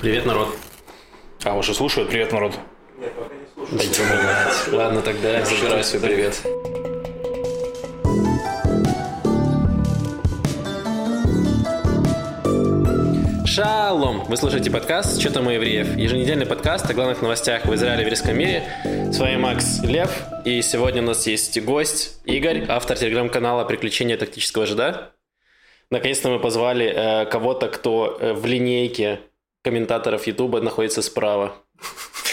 Привет, народ. А, уже слушают? Привет, народ. Нет, пока не слушают. Ладно, тогда забирай свой привет. Шалом! Вы слушаете подкаст «Что там у евреев?» Еженедельный подкаст о главных новостях в Израиле и еврейском мире. С вами Макс Лев, и сегодня у нас есть гость Игорь, автор телеграм-канала «Приключения тактического жида». Наконец-то мы позвали э, кого-то, кто э, в линейке комментаторов Ютуба находится справа.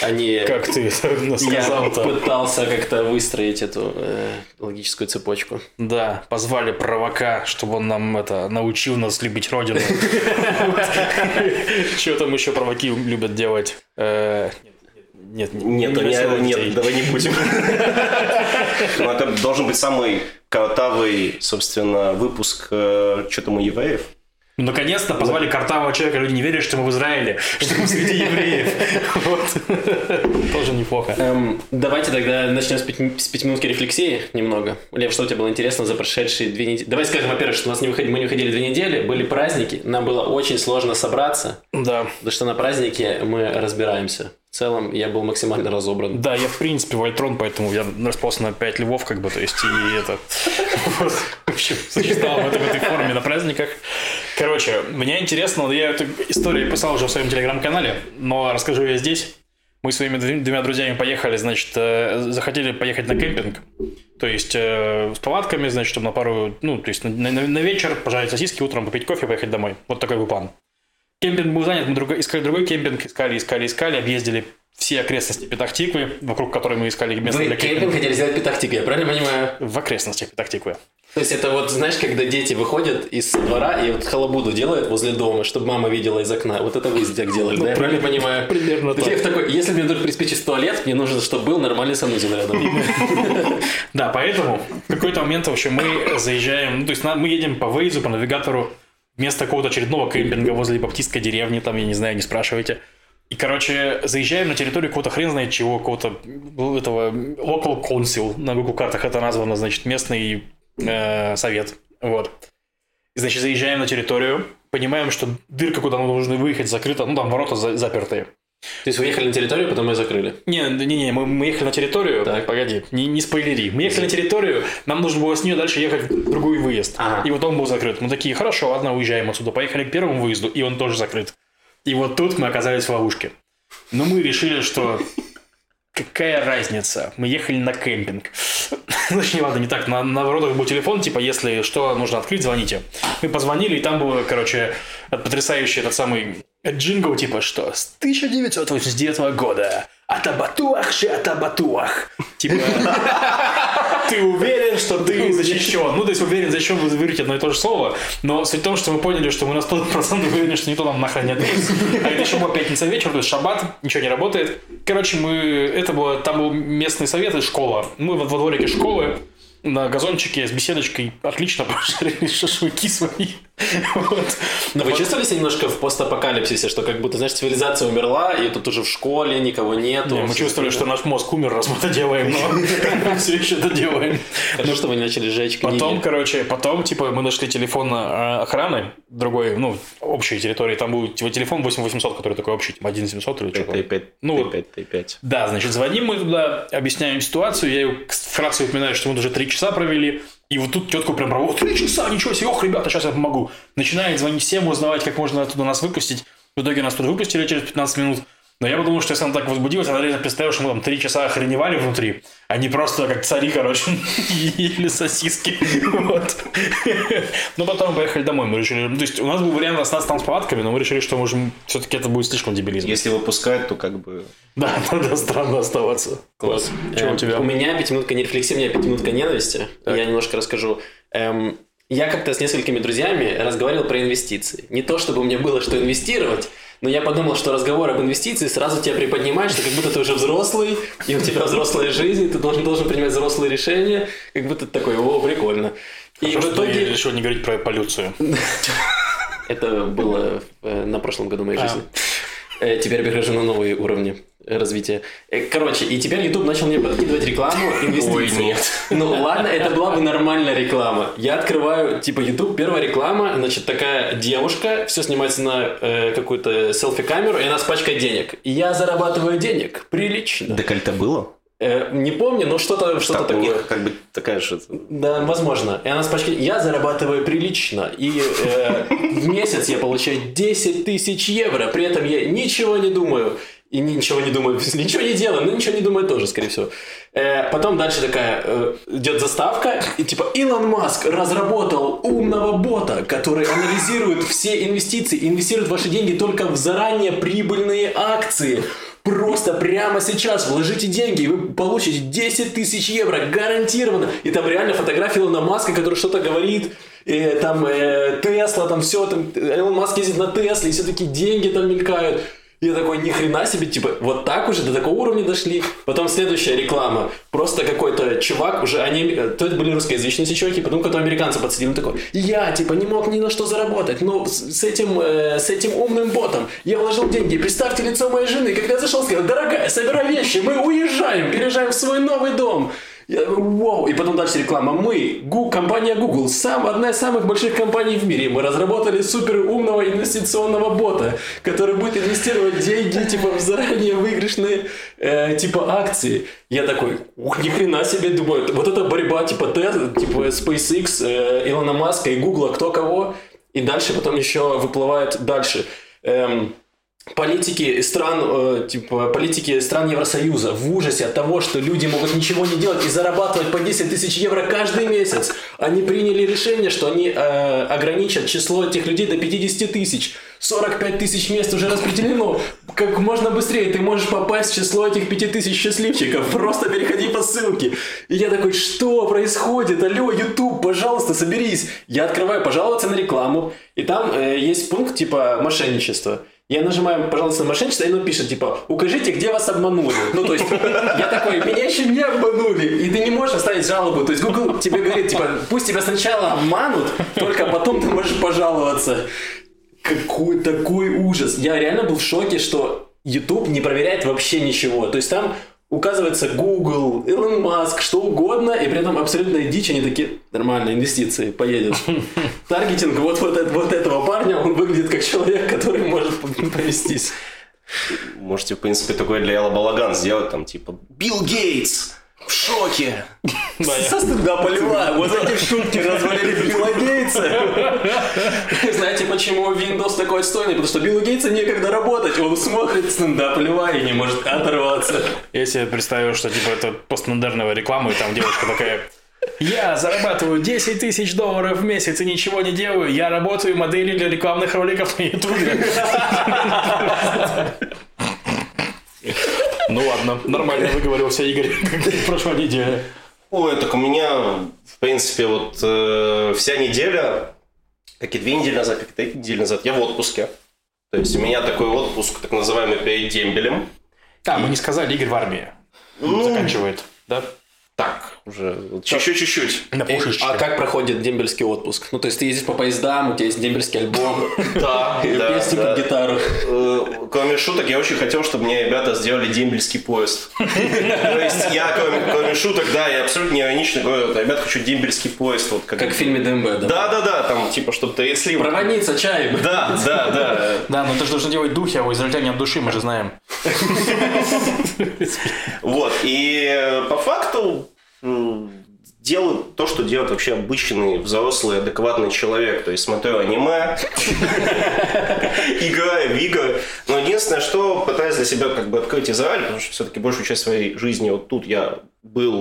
Они... Как ты сказал Я пытался как-то выстроить эту э, логическую цепочку. Да, позвали провока, чтобы он нам это научил нас любить родину. Что там еще провоки любят делать? Э, нет, нет, нет, нет, нет, давай не будем. Но это должен быть самый картавый, собственно, выпуск э, «Что там у евреев». Ну, наконец-то позвали картавого человека, люди не верят, что мы в Израиле, что мы среди евреев. Вот. Тоже неплохо. Эм, давайте тогда начнем с, пяти, с пятиминутки рефлексии немного. Лев, что у тебя было интересно за прошедшие две недели? Давай скажем, во-первых, что у нас не выходили, мы не выходили две недели, были праздники, нам было очень сложно собраться. Да. Потому что на празднике мы разбираемся. В целом я был максимально разобран. Да, я в принципе Вольтрон, поэтому я распался на 5 львов, как бы, то есть, и это вообще существовал в этой форме на праздниках. Короче, мне интересно, я эту историю писал уже в своем телеграм-канале, но расскажу я здесь. Мы своими двумя друзьями поехали, значит, э, захотели поехать на кемпинг. То есть э, с палатками, значит, чтобы на пару, ну, то есть на, на, на вечер пожарить сосиски, утром попить кофе, поехать домой. Вот такой был план. Кемпинг был занят, мы друг... искали другой кемпинг, искали, искали, искали, объездили все окрестности Петахтиквы, вокруг которой мы искали место Вы для кемпинга. кемпинг хотели сделать Петахтиквы, я правильно понимаю? В окрестностях Петахтиквы. То есть это вот, знаешь, когда дети выходят из двора и вот халабуду делают возле дома, чтобы мама видела из окна. Вот это вы так делали, ну, да? Я правильно понимаю? Примерно так. Лев такой, если мне вдруг приспичит туалет, мне нужно, чтобы был нормальный санузел рядом. Да, поэтому в какой-то момент, в общем, мы заезжаем, ну, то есть мы едем по Вейзу, по навигатору, вместо какого-то очередного кемпинга возле баптистской деревни, там, я не знаю, не спрашивайте. И, короче, заезжаем на территорию какого-то хрен знает чего, какого-то этого local council, на Google картах это названо, значит, местный э, совет. Вот. И, значит, заезжаем на территорию, понимаем, что дырка, куда мы должны выехать, закрыта, ну, там ворота за- запертые. То есть вы ехали на территорию, потом ее закрыли? Не, не, не, мы, мы ехали на территорию. Так. Погоди, не, не спойлери. Мы ехали на территорию, нам нужно было с нее дальше ехать в другой выезд. Ага. И вот он был закрыт. Мы такие, хорошо, ладно, уезжаем отсюда. Поехали к первому выезду, и он тоже закрыт. И вот тут мы оказались в ловушке. Но мы решили, что какая разница? Мы ехали на кемпинг. Значит, не ладно, не так. На, на воротах был телефон, типа, если что нужно открыть, звоните. Мы позвонили, и там был, короче, потрясающий этот самый джингл, типа, что с 1989 года Атабатуах же Атабатуах. Типа, ты уверен, что ты защищен. Ну, то есть уверен, защищен, вы выберете одно и то же слово. Но суть в том, что мы поняли, что мы на 100% уверены, что никто нам нахрен не ответит. А это еще была пятница вечер, то есть шаббат, ничего не работает. Короче, мы, это было, там был местный совет и школа. Мы во дворике школы, на газончике с беседочкой отлично пожарили шашлыки свои. Вот. Но вы чувствовали себя немножко в постапокалипсисе, что как будто, знаешь, цивилизация умерла, и тут уже в школе никого нету? Не, мы чувствовали, что наш мозг умер, раз мы это делаем, но все еще это делаем. Ну что вы начали жечь книги. Потом, короче, потом, типа, мы нашли телефон а, охраны другой, ну, общей территории, там был типа, телефон 8800, который такой общий, типа 17800 или что-то. Ну, 5 Да, значит, звоним мы туда, объясняем ситуацию, я вкратце упоминаю, что мы уже три часа провели, и вот тут тетку прям о, три часа, ничего себе, ох, ребята, сейчас я помогу. Начинает звонить всем, узнавать, как можно оттуда нас выпустить. В итоге нас тут выпустили через 15 минут. Но я подумал, что если она так возбудилась, она реально представила, что мы там три часа охреневали внутри. Они просто как цари, короче, ели сосиски. Вот. Но потом поехали домой. Мы решили, ну, то есть у нас был вариант остаться там с палатками, но мы решили, что можем все-таки это будет слишком дебилизм. Если выпускают, то как бы... Да, надо странно оставаться. Класс. Что у тебя? У меня пятиминутка не рефлексии, у меня пятиминутка ненависти. Я немножко расскажу. Эм, я как-то с несколькими друзьями разговаривал про инвестиции. Не то, чтобы мне было что инвестировать, но я подумал, что разговор об инвестиции сразу тебя приподнимает, что как будто ты уже взрослый, и у тебя взрослая жизнь, ты должен, должен принимать взрослые решения, как будто ты такой, о, прикольно. И Хорошо, в итоге... Ты решил не говорить про полюцию. Это было э, на прошлом году моей а. жизни. Э, теперь перехожу на новые уровни развития. Э, короче, и теперь YouTube начал мне подкидывать рекламу инвестиций. Ой, нет. Ну ладно, это была бы нормальная реклама. Я открываю, типа, YouTube, первая реклама, значит, такая девушка, все снимается на э, какую-то селфи-камеру, и она с пачкой денег. И я зарабатываю денег. Прилично. Декольте было? Э, не помню, но что-то что такое. У них как бы такая же... Да, возможно. И она с пачкой... Я зарабатываю прилично. И э, в месяц я получаю 10 тысяч евро. При этом я ничего не думаю и ничего не думаю, ничего не делаю, но ничего не думаю тоже, скорее всего. Э, потом дальше такая э, идет заставка, и типа Илон Маск разработал умного бота, который анализирует все инвестиции, инвестирует ваши деньги только в заранее прибыльные акции. Просто прямо сейчас вложите деньги, и вы получите 10 тысяч евро гарантированно. И там реально фотография Илона Маска, который что-то говорит, и там э, Тесла, там все, там Илон Маск ездит на Тесле, и все такие деньги там мелькают. Я такой, ни хрена себе, типа, вот так уже до такого уровня дошли. Потом следующая реклама. Просто какой-то чувак, уже они, то это были русскоязычные чуваки, потом какой-то американцы подсадили, он такой, я, типа, не мог ни на что заработать, но с этим, э, с этим умным ботом я вложил деньги, представьте лицо моей жены, когда я зашел, сказал, дорогая, собирай вещи, мы уезжаем, переезжаем в свой новый дом. Я говорю, вау, и потом дальше реклама. Мы, Google, компания Google, сам, одна из самых больших компаний в мире. Мы разработали супер умного инвестиционного бота, который будет инвестировать деньги типа в заранее выигрышные э, типа акции. Я такой, ух, ни хрена себе, думаю, вот это борьба типа Tesla, типа SpaceX, э, Илона Маска и Google, кто кого. И дальше потом еще выплывает дальше. Эм, политики стран, э, типа, политики стран Евросоюза в ужасе от того, что люди могут ничего не делать и зарабатывать по 10 тысяч евро каждый месяц. Они приняли решение, что они э, ограничат число этих людей до 50 тысяч. 45 тысяч мест уже распределено. Как можно быстрее ты можешь попасть в число этих 5 тысяч счастливчиков. Просто переходи по ссылке. И я такой, что происходит? Алло, YouTube, пожалуйста, соберись. Я открываю пожаловаться на рекламу. И там э, есть пункт типа мошенничество. Я нажимаю, пожалуйста, на мошенничество, и оно пишет, типа, укажите, где вас обманули. Ну, то есть, я такой, меня еще не обманули, и ты не можешь оставить жалобу. То есть, Google тебе говорит, типа, пусть тебя сначала обманут, только потом ты можешь пожаловаться. Какой такой ужас. Я реально был в шоке, что YouTube не проверяет вообще ничего. То есть, там указывается Google, Илон Маск, что угодно, и при этом абсолютная дичь, они такие, нормальные инвестиции, поедет. Таргетинг вот, вот, вот этого парня, он выглядит как человек, который может повестись. Можете, в принципе, такой для Элла Балаган сделать, там, типа, Билл Гейтс, в шоке. Со стыда поливаю. Вот эти шутки развалили Билла Гейтса. Знаете, почему Windows такой отстойный? Потому что Биллу Гейтса некогда работать. Он смотрит стендап Льва и не может оторваться. Я себе представил, что типа это постмодерновая реклама, и там девушка такая... Я зарабатываю 10 тысяч долларов в месяц и ничего не делаю. Я работаю моделью для рекламных роликов на Ютубе. Ну ладно, нормально выговорился Игорь, как прошла неделя. Ой, так у меня, в принципе, вот э, вся неделя, как и две недели назад, как и три недели назад, я в отпуске. То есть у меня такой отпуск, так называемый перед дембелем. А, мы не сказали, Игорь в армии. Ну, заканчивает, да? Так, уже чуть-чуть. На пушечке. А как проходит дембельский отпуск? Ну, то есть ты ездишь по поездам, у тебя есть дембельский альбом, да, песни под гитару. Э, кроме шуток, я очень хотел, чтобы мне ребята сделали дембельский поезд. То есть я, кроме шуток, да, я абсолютно не иронично говорю, ребят, хочу дембельский поезд. Вот как в фильме ДМБ, да? Да, да, да, там типа, чтобы ты если... Проводница чаем. Да, да, да. Да, но ты же должен делать духи, а у израильтяне от души, мы же знаем. Вот, и э, по факту делаю то, что делает вообще обычный взрослый адекватный человек. То есть смотрю аниме, играю в игры. Но единственное, что пытаюсь для себя как бы открыть Израиль, потому что все-таки большую часть своей жизни вот тут я был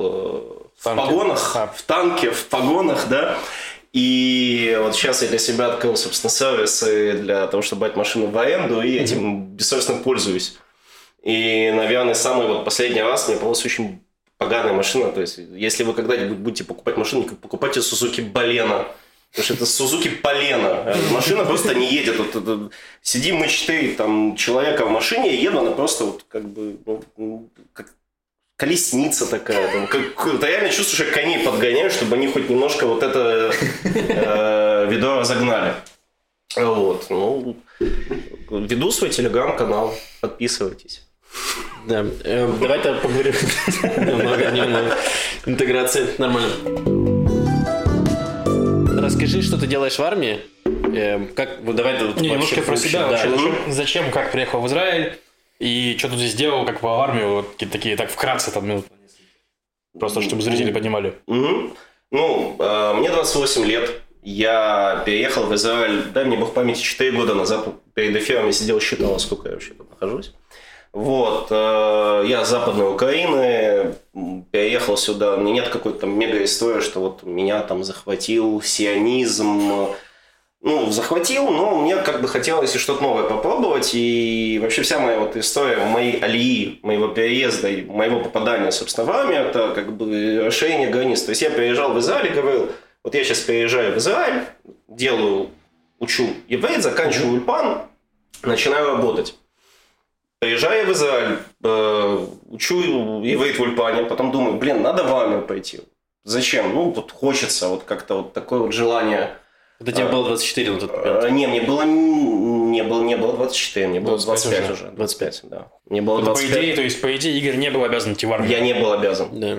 э, в погонах, в танке, в погонах, да. И вот сейчас я для себя открыл, собственно, сервисы для того, чтобы брать машину в аренду, и этим бессовестно пользуюсь. И, наверное, самый вот последний раз мне получилось очень поганая машина. То есть, если вы когда-нибудь будете покупать машину, покупайте Suzuki Balena. Потому что это Сузуки Полена. Машина просто не едет. Вот, вот, сидим мы четыре там, человека в машине, и еду, она просто вот как бы ну, как колесница такая. Там, как, ты реально чувствуешь, как коней подгоняют, чтобы они хоть немножко вот это э, ведро разогнали. Вот, ну, веду свой телеграм-канал, подписывайтесь. Да, э, давай-то поговорим немного, немного. Интеграция, нормально. Расскажи, что ты делаешь в армии. Э, как, вот давай вот, Не, немножко про себя да. вообще. Зачем, зачем, как приехал в Израиль и что ты здесь делал, как в армию, вот такие, так вкратце там минут. Просто чтобы зрители понимали. Угу. Ну, э, мне 28 лет. Я переехал в Израиль, дай мне бог памяти, 4 года назад. Перед эфиром я сидел, считал, сколько я вообще тут нахожусь. Вот, э, я с Западной Украины, переехал сюда, у меня нет какой-то там мега истории, что вот меня там захватил сионизм, ну, захватил, но мне как бы хотелось и что-то новое попробовать, и вообще вся моя вот история моей алии, моего переезда, моего попадания, собственно, в армию, это как бы расширение границ. То есть я переезжал в Израиль и говорил, вот я сейчас переезжаю в Израиль, делаю, учу еврей, заканчиваю ульпан, начинаю работать. Приезжаю в Израиль, э, учу еврей в Ульпане, потом думаю, блин, надо в армию пойти. Зачем? Ну, вот хочется, вот как-то вот такое вот желание. Это тебе было 24 на тот момент? Э, не, мне было не было, не было 24, мне было 25 уже. 25, да. Мне было 25. По идее, то есть, по идее, Игорь не был обязан идти в армию? Я не был обязан. Да.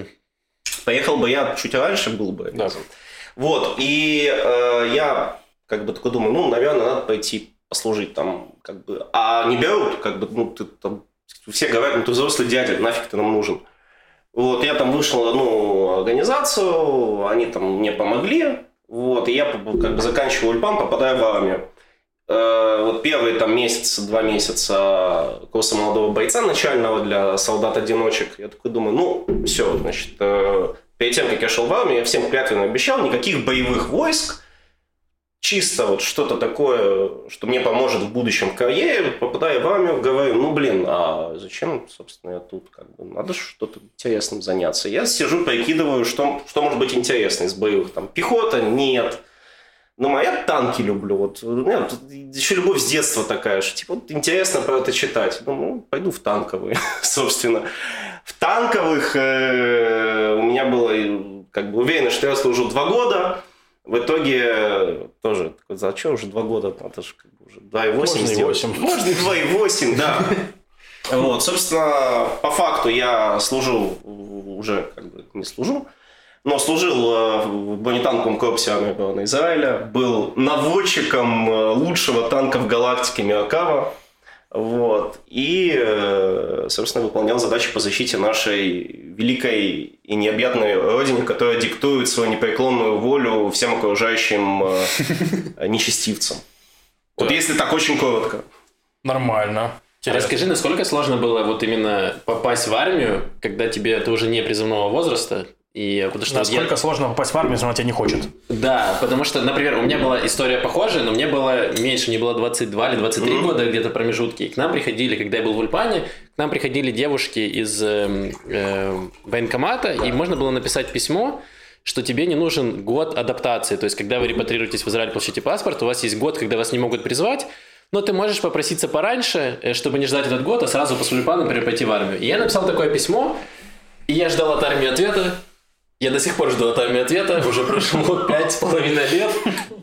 Поехал бы я чуть раньше, был бы обязан. Да. Вот, и э, я как бы такой думаю, ну, наверное, надо пойти послужить там, как бы, а не берут, как бы, ну, ты там, все говорят, ну, ты взрослый дядя, нафиг ты нам нужен. Вот, я там вышел в одну организацию, они там мне помогли, вот, и я как бы заканчиваю ульпан, попадаю в армию. Э, вот первые там месяц, два месяца курса молодого бойца начального для солдат-одиночек, я такой думаю, ну, все, значит, э, перед тем, как я шел в армию, я всем клятвенно обещал, никаких боевых войск, чисто вот что-то такое, что мне поможет в будущем в карьере, попадая в армию, говорю, ну, блин, а зачем, собственно, я тут? Как бы, надо что-то интересным заняться. Я сижу, прикидываю, что, что может быть интересно из боевых. Там, пехота? Нет. Но ну, моя танки люблю. Вот, нет, еще любовь с детства такая, что типа, вот, интересно про это читать. Ну, пойду в танковые, собственно. В танковых э, у меня было как бы уверено, что я служу два года. В итоге тоже такой, за что уже два года? Это же как бы уже 2,8 Можно сделать. 8. Можно и 2,8, да. Вот, собственно, по факту я служу, уже как бы не служу, но служил э, в бронетанковом корпусе армии обороны Израиля, был наводчиком э, лучшего танка в галактике Миакава, вот. И, э, собственно, выполнял задачи по защите нашей великой и необъятной родине, которая диктует свою непреклонную волю всем окружающим э, нечестивцам. Вот если так очень коротко. Нормально. Расскажи, насколько сложно было вот именно попасть в армию, когда тебе это уже не призывного возраста, и потому что Насколько я... сложно попасть в армию, если она тебя не хочет? Да, потому что, например, у меня была история похожая, но мне было меньше, мне было 22 или 23 mm-hmm. года где-то промежутки. И к нам приходили, когда я был в Ульпане, к нам приходили девушки из э, э, военкомата, и можно было написать письмо, что тебе не нужен год адаптации. То есть, когда вы репатрируетесь в Израиль, получите паспорт, у вас есть год, когда вас не могут призвать, но ты можешь попроситься пораньше, э, чтобы не ждать этот год, а сразу после Ульпана, пойти в армию. И я написал такое письмо, и я ждал от армии ответа, я до сих пор жду от Ами ответа, уже прошло пять с половиной лет.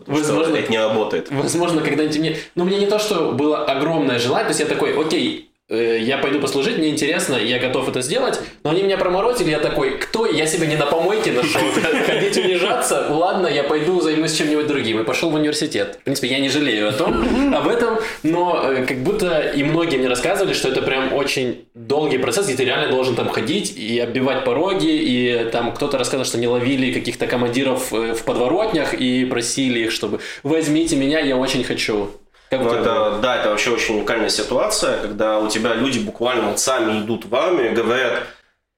Возможно, это не работает. Возможно, когда-нибудь мне... Ну, мне не то, что было огромное желание, то есть я такой, окей, я пойду послужить, мне интересно, я готов это сделать, но они меня проморозили, я такой, кто, я себя не на помойке нашел, ходить унижаться, ладно, я пойду займусь чем-нибудь другим, и пошел в университет. В принципе, я не жалею о том, об этом, но э, как будто и многие мне рассказывали, что это прям очень долгий процесс, где ты реально должен там ходить и оббивать пороги, и там кто-то рассказывал, что не ловили каких-то командиров э, в подворотнях и просили их, чтобы возьмите меня, я очень хочу. Как ну, это, да, это вообще очень уникальная ситуация, когда у тебя люди буквально вот сами идут в армию и говорят,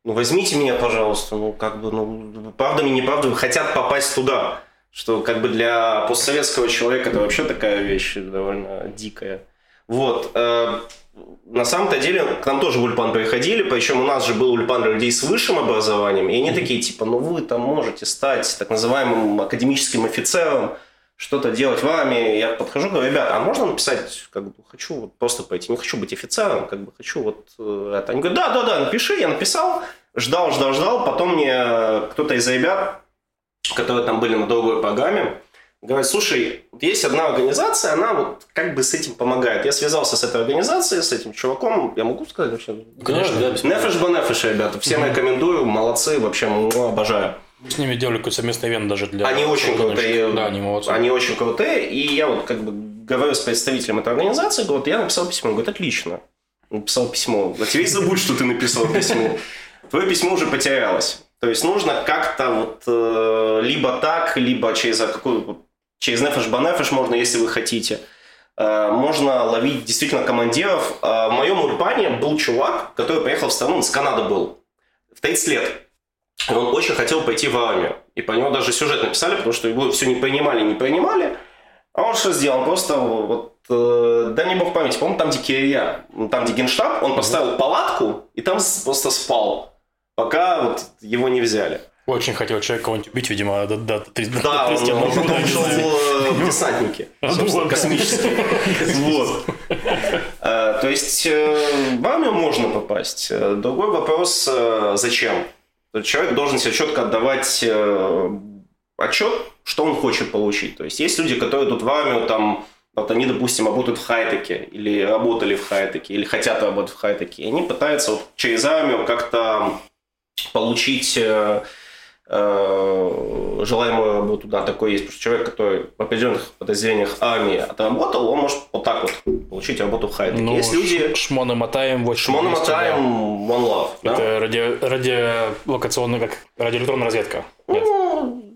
ну возьмите меня, пожалуйста, ну как бы, ну правдами, неправдами, хотят попасть туда. Что как бы для постсоветского человека это вообще такая вещь довольно дикая. Вот. Э, на самом-то деле к нам тоже в Ульпан приходили, причем у нас же был Ульпан людей с высшим образованием, и они такие, типа, ну вы там можете стать так называемым академическим офицером, что-то делать в армии, я подхожу, говорю, ребята, а можно написать, как бы, хочу вот просто пойти, не хочу быть офицером, как бы, хочу вот э, это. Они говорят, да, да, да, напиши, я написал, ждал, ждал, ждал, потом мне кто-то из ребят, которые там были на долгой программе, Говорят, слушай, есть одна организация, она вот как бы с этим помогает. Я связался с этой организацией, с этим чуваком. Я могу сказать вообще? Конечно, да. Нефиш Банефиш, ребята. Всем рекомендую, молодцы, вообще обожаю. Мы с ними делали какой-то совместный ивент даже для... Они очень крутые. Да, они молодцы. Они очень крутые. И я вот как бы говорю с представителем этой организации, говорю, я написал письмо. Он говорит, отлично. Написал письмо. А теперь забудь, что ты написал письмо. Твое письмо уже потерялось. То есть нужно как-то вот э, либо так, либо через какую через нефеш банефеш можно, если вы хотите. Э, можно ловить действительно командиров. Э, в моем Урбане был чувак, который приехал в страну, он с Канады был, в 30 лет. И он очень хотел пойти в армию. И по нему даже сюжет написали, потому что его все не принимали, не принимали. А он что сделал? Он просто вот, э, да не бог памяти, по-моему, там, где Кирия, там, где генштаб, он поставил палатку и там просто спал, пока вот его не взяли. Очень хотел человек кого-нибудь убить, видимо, до, до 30 Да, он, он потом ушел в десантники, собственно, космические. Вот. Э, то есть э, в армию можно попасть. Другой вопрос, э, зачем? Человек должен себе четко отдавать отчет, что он хочет получить. То есть есть люди, которые идут в армию, там, вот они, допустим, работают в хай-теке, или работали в хай-теке, или хотят работать в хай-теке, и они пытаются вот через армию как-то получить э, желаемую работу, да, такой есть. Потому что человек, который в определенных подразделениях армии отработал, он может вот так вот получить работу в хай Ну, есть люди... Шмоны мотаем. Вот шмоны мотаем, да. one love. Это да? ради, радиолокационная, как радиоэлектронная разведка. Ну,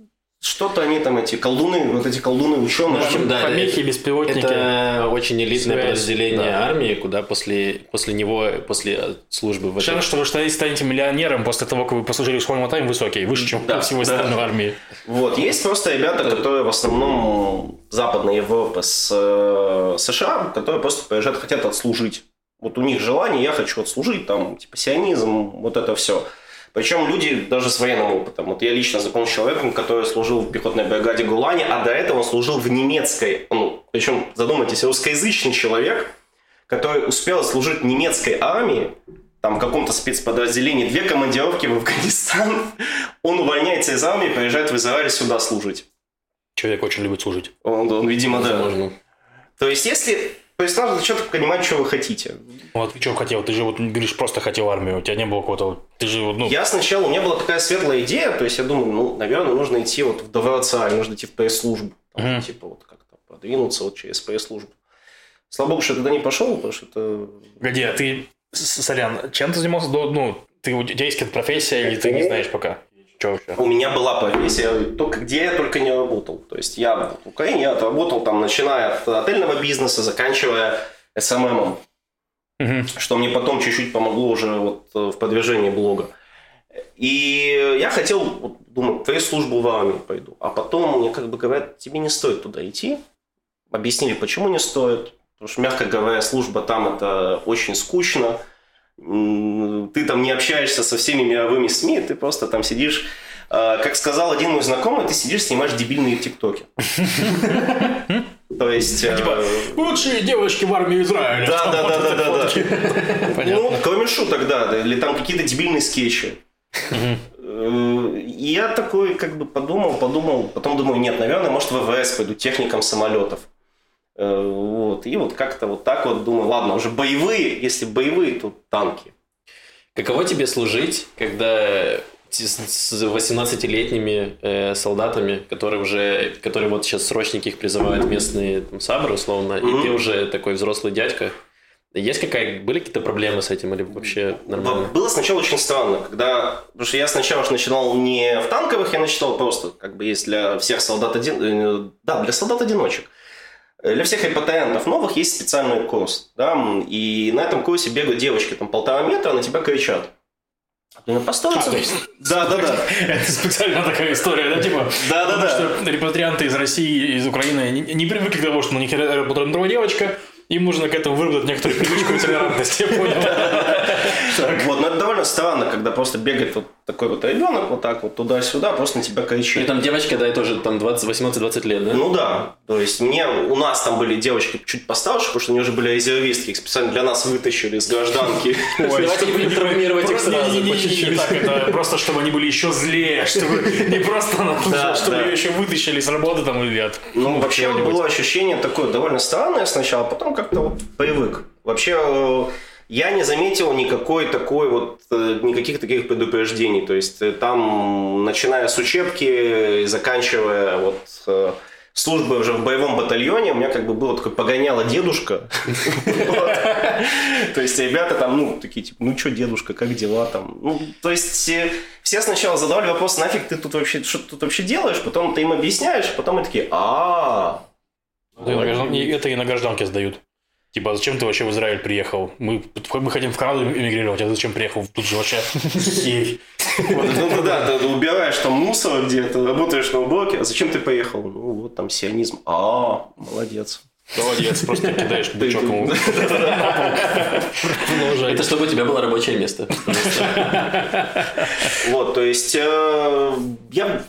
что-то они там, эти колдуны, вот эти колдуны ученые. В общем, да, помехи, беспилотники. Это очень элитное связь, подразделение да. армии, куда после, после него, после службы... В Шанс, что вы станете миллионером после того, как вы послужили в школьном тайм, высокий, выше, чем да, всего остального да. армии. Вот, есть просто ребята, которые в основном Западной Европы с э, США, которые просто приезжают, хотят отслужить. Вот у них желание, я хочу отслужить, там, типа, сионизм, вот это все. Причем люди даже с военным опытом. Вот я лично знаком с человеком, который служил в пехотной бригаде Гулани, а до этого он служил в немецкой, ну, причем, задумайтесь, русскоязычный человек, который успел служить в немецкой армии, там, в каком-то спецподразделении, две командировки в Афганистан, он увольняется из армии, приезжает в Израиль сюда служить. Человек очень любит служить. Он, он видимо, да. Возможно. То есть, если то есть надо четко понимать, что вы хотите. Вот ты что хотел? Ты же вот говоришь, просто хотел армию, у тебя не было какого-то... Ты же, ну... Я сначала, у меня была такая светлая идея, то есть я думаю, ну, наверное, нужно идти вот в ДВЦА, нужно идти в пресс-службу. Угу. Типа вот как-то продвинуться вот через пресс-службу. Слава богу, что я туда не пошел, потому что это... Погоди, а ты, Сорян, чем ты занимался до... Ну, ты, у тебя есть какая-то профессия, или ты не знаешь пока? Что вообще? У меня была профессия, только где я только не работал. То есть я в Украине я отработал там, начиная от отельного бизнеса, заканчивая SMM. Угу. Что мне потом чуть-чуть помогло уже вот э, в продвижении блога. И я хотел, вот, думаю, твою службу в армии пойду. А потом мне как бы говорят, тебе не стоит туда идти. Объяснили, почему не стоит. Потому что, мягко говоря, служба там это очень скучно ты там не общаешься со всеми мировыми СМИ, ты просто там сидишь, а, как сказал один мой знакомый, ты сидишь, снимаешь дебильные тиктоки. То есть... Типа, э, лучшие девушки в армии Израиля. Да, да, да, да, да, да. Ну, кроме шуток, да, или там какие-то дебильные скетчи. Э, я такой как бы подумал, подумал, потом думаю, нет, наверное, может в ВВС пойду техником самолетов. Вот. И вот как-то вот так вот думаю, ладно, уже боевые, если боевые, то танки. Каково тебе служить, когда с 18-летними э, солдатами, которые уже, которые вот сейчас срочники их призывают местные там, сабры, условно, mm-hmm. и ты уже такой взрослый дядька. Есть какая, были какие-то проблемы с этим или вообще нормально? Было сначала очень странно, когда, потому что я сначала начинал не в танковых, я начинал просто, как бы есть для всех солдат один, э, да, для солдат одиночек. Для всех репатриантов новых есть специальный курс. Да? И на этом курсе бегают девочки там полтора метра, на тебя кричат. Ну, постойте. А, то есть, да, да, да. Это специально такая история, да, типа? Да, да, да. Что репатрианты из России, из Украины не, не привыкли к тому, что на них другая девочка, им нужно к этому выработать некоторую привычку и толерантность, я понял. Вот, но это довольно странно, когда просто бегает вот такой вот ребенок, вот так вот туда-сюда, просто на тебя кричит. И там девочка, да, тоже там 18-20 лет, да? Ну да. То есть мне, у нас там были девочки чуть постарше, потому что они уже были резервистки, их специально для нас вытащили из гражданки. Давайте не будем травмировать их сразу, по чуть-чуть. Это просто, чтобы они были еще злее, чтобы не просто, чтобы ее еще вытащили с работы там или от... Ну, вообще было ощущение такое довольно странное сначала, потом как-то вот привык. Вообще э, я не заметил никакой такой вот, э, никаких таких предупреждений. То есть э, там, начиная с учебки и заканчивая вот э, службы уже в боевом батальоне, у меня как бы было такое погоняло дедушка. То есть ребята там, ну, такие, типа, ну что, дедушка, как дела там? Ну, то есть все сначала задавали вопрос, нафиг ты тут вообще, что тут вообще делаешь? Потом ты им объясняешь, потом они такие, а Это и на гражданке сдают. Типа, а зачем ты вообще в Израиль приехал? Мы, мы хотим в Канаду эмигрировать, а зачем приехал тут же вообще? Ну да, ты убираешь там мусор где-то, работаешь на уборке, а зачем ты поехал? Ну вот там сионизм. А, молодец. Молодец, просто кидаешь бычок ему. Это чтобы у тебя было рабочее место. Вот, то есть, э, я,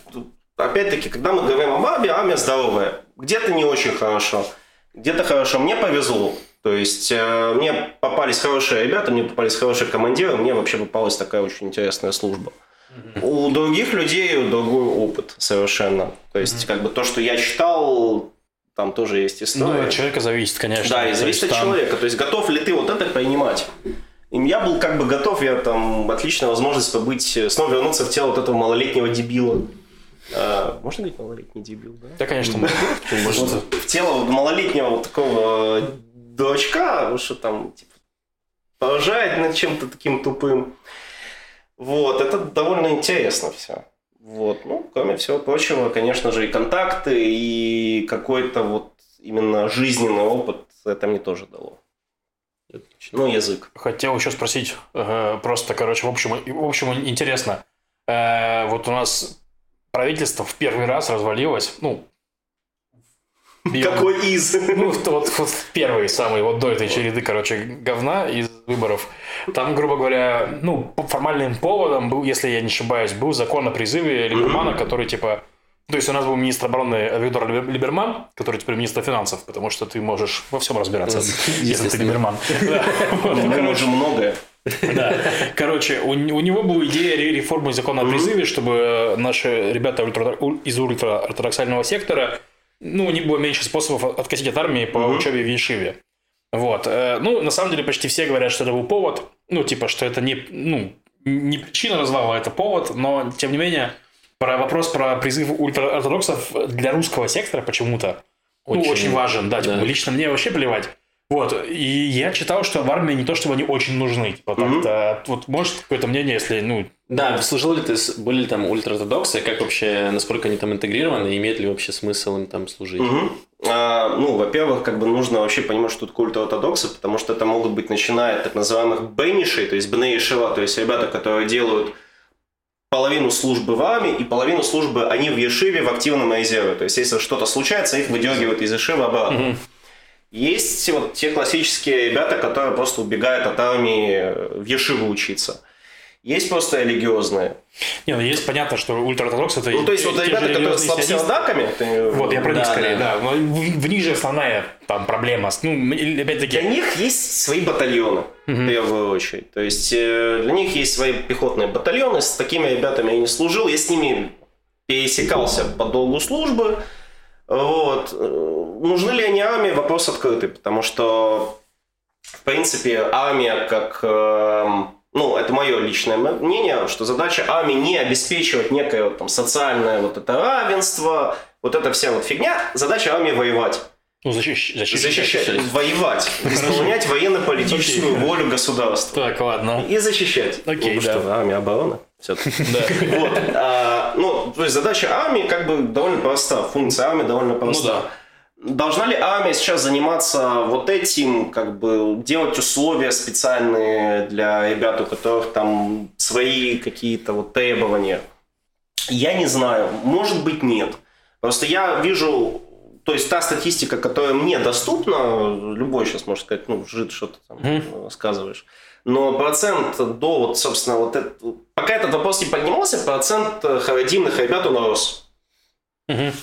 опять-таки, когда мы говорим об армии, армия здоровая. Где-то не очень хорошо, где-то хорошо. Мне повезло. То есть э, мне попались хорошие ребята, мне попались хорошие командиры, мне вообще попалась такая очень интересная служба. Mm-hmm. У других людей другой опыт совершенно. То есть, mm-hmm. как бы то, что я читал, там тоже есть история. Ну, от человека зависит, конечно. Да, и зависит от там... человека. То есть, готов ли ты вот это принимать? И я был как бы готов, я там отличная возможность побыть, снова вернуться в тело вот этого малолетнего дебила. А, можно говорить малолетний дебил, да? Да, конечно, можно. В тело малолетнего такого дурачка, что там, типа, поражает над чем-то таким тупым. Вот, это довольно интересно все. Вот, ну, кроме всего прочего, конечно же, и контакты, и какой-то вот именно жизненный опыт это мне тоже дало. Ну, язык. Хотел еще спросить, э, просто, короче, в общем, в общем интересно. Э, вот у нас правительство в первый раз развалилось, ну, какой из? Ну, вот, вот первый самый, вот до этой череды, короче, говна из выборов. Там, грубо говоря, ну, формальным поводом был, если я не ошибаюсь, был закон о призыве Либермана, который, типа, то есть у нас был министр обороны Виктор Либерман, который теперь министр финансов, потому что ты можешь во всем разбираться, если ты Либерман. Мы можем многое. Да. Короче, у, у него была идея реформы закона о призыве, чтобы наши ребята из ультраортодоксального сектора ну, у них было меньше способов откатить от армии по mm-hmm. учебе в Ешиве. Вот. Э, ну, на самом деле, почти все говорят, что это был повод. Ну, типа, что это не, ну, не причина развала, это повод. Но, тем не менее, про вопрос про призыв ультраортодоксов для русского сектора почему-то очень, ну, очень важен. Да, типа, да. лично мне вообще плевать. Вот, и я читал, что в армии не то, чтобы они очень нужны. Типа, mm-hmm. Вот может какое-то мнение, если, ну... Да, служил ли ты, были ли там ультраортодоксы, как вообще, насколько они там интегрированы, имеет ли вообще смысл им там служить? Mm-hmm. А, ну, во-первых, как бы нужно вообще понимать, что такое ультраортодоксы, потому что это могут быть, начиная от так называемых бенишей, то есть бней то есть ребята, которые делают половину службы в армии и половину службы они в Ешиве в активном резерве. То есть, если что-то случается, их выдергивают из Ешивы обратно. Mm-hmm. Есть вот те классические ребята, которые просто убегают от армии в Ешиву учиться. Есть просто религиозные. Не, ну есть понятно, что ультраортодокс это... Ну, то есть, вот ребята, которые с лапсиадаками... Вот, я про них скорее, да. Но в, в них же основная там проблема. Ну, опять-таки... Для них есть свои батальоны, в первую очередь. То есть, э, для них есть свои пехотные батальоны. С такими ребятами я не служил. Я с ними пересекался по долгу службы. Вот. Нужны ли они армии? Вопрос открытый, потому что, в принципе, армия как... Эм, ну, это мое личное мнение, что задача армии не обеспечивать некое вот, там, социальное вот это равенство, вот эта вся вот фигня. Задача армии воевать. Ну, защищ... защищать. защищать. Воевать. Исполнять военно-политическую волю государства. Так, ладно. И защищать. Окей, ну, да. Что, армия обороны. Да. Вот. Ну, то есть задача армии как бы довольно проста. Функция армии довольно ну проста. Ну, да. Должна ли армия сейчас заниматься вот этим, как бы делать условия специальные для ребят, у которых там свои какие-то вот требования? Я не знаю. Может быть, нет. Просто я вижу то есть та статистика, которая мне доступна, любой сейчас может сказать, ну, жид, что ты там mm. сказываешь, но процент до, вот, собственно, вот это, пока этот вопрос не поднимался, процент харидимных ребят он рос. Угу.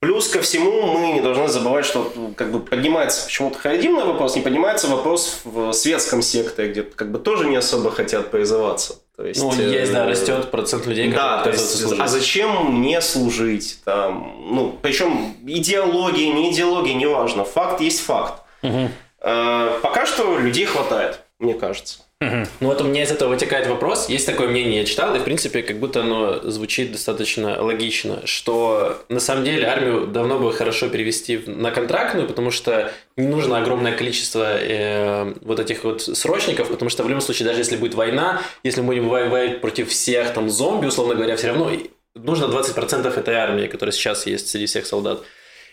Плюс ко всему мы не должны забывать, что как бы поднимается почему-то харидимный вопрос, не поднимается вопрос в светском секторе, где как бы тоже не особо хотят призываться. То есть, ну, есть, да, э, растет процент людей, да, то есть, служить. А зачем мне служить? Там, ну, причем идеология, не идеология, неважно. Факт есть факт. Угу. пока что людей хватает, мне кажется. Ну вот у меня из этого вытекает вопрос. Есть такое мнение, я читал, и в принципе как будто оно звучит достаточно логично, что на самом деле армию давно бы хорошо перевести на контрактную, потому что не нужно огромное количество э, вот этих вот срочников, потому что в любом случае, даже если будет война, если мы будем воевать против всех там зомби, условно говоря, все равно нужно 20% этой армии, которая сейчас есть среди всех солдат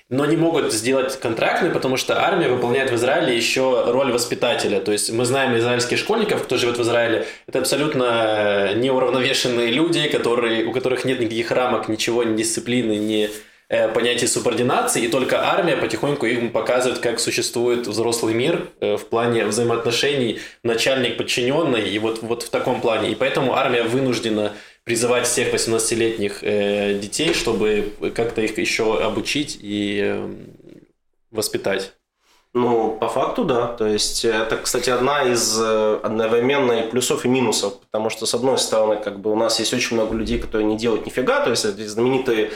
но не могут сделать контрактный, потому что армия выполняет в Израиле еще роль воспитателя. То есть мы знаем израильских школьников, кто живет в Израиле, это абсолютно неуравновешенные люди, которые, у которых нет никаких рамок, ничего, ни дисциплины, ни э, понятия субординации, и только армия потихоньку им показывает, как существует взрослый мир э, в плане взаимоотношений начальник-подчиненный, и вот, вот в таком плане. И поэтому армия вынуждена призывать всех 18-летних э, детей, чтобы как-то их еще обучить и э, воспитать. Ну, по факту, да. То есть, это, кстати, одна из э, одновременно и плюсов и минусов. Потому что, с одной стороны, как бы у нас есть очень много людей, которые не делают нифига. То есть, это знаменитые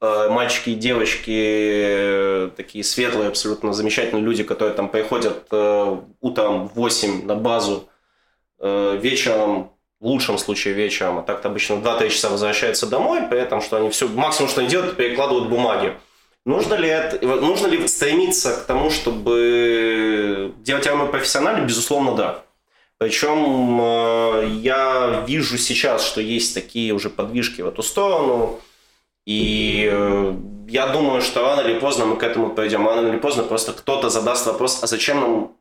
э, мальчики и девочки, э, такие светлые, абсолютно замечательные люди, которые там приходят э, утром в 8 на базу, э, вечером в лучшем случае вечером, а так-то обычно 2-3 часа возвращаются домой, при этом, что они все, максимум, что они делают, перекладывают бумаги. Нужно ли, это, нужно ли стремиться к тому, чтобы делать армию профессионально? Безусловно, да. Причем э, я вижу сейчас, что есть такие уже подвижки в эту сторону. И э, я думаю, что рано или поздно мы к этому пойдем. Рано или поздно просто кто-то задаст вопрос, а зачем нам...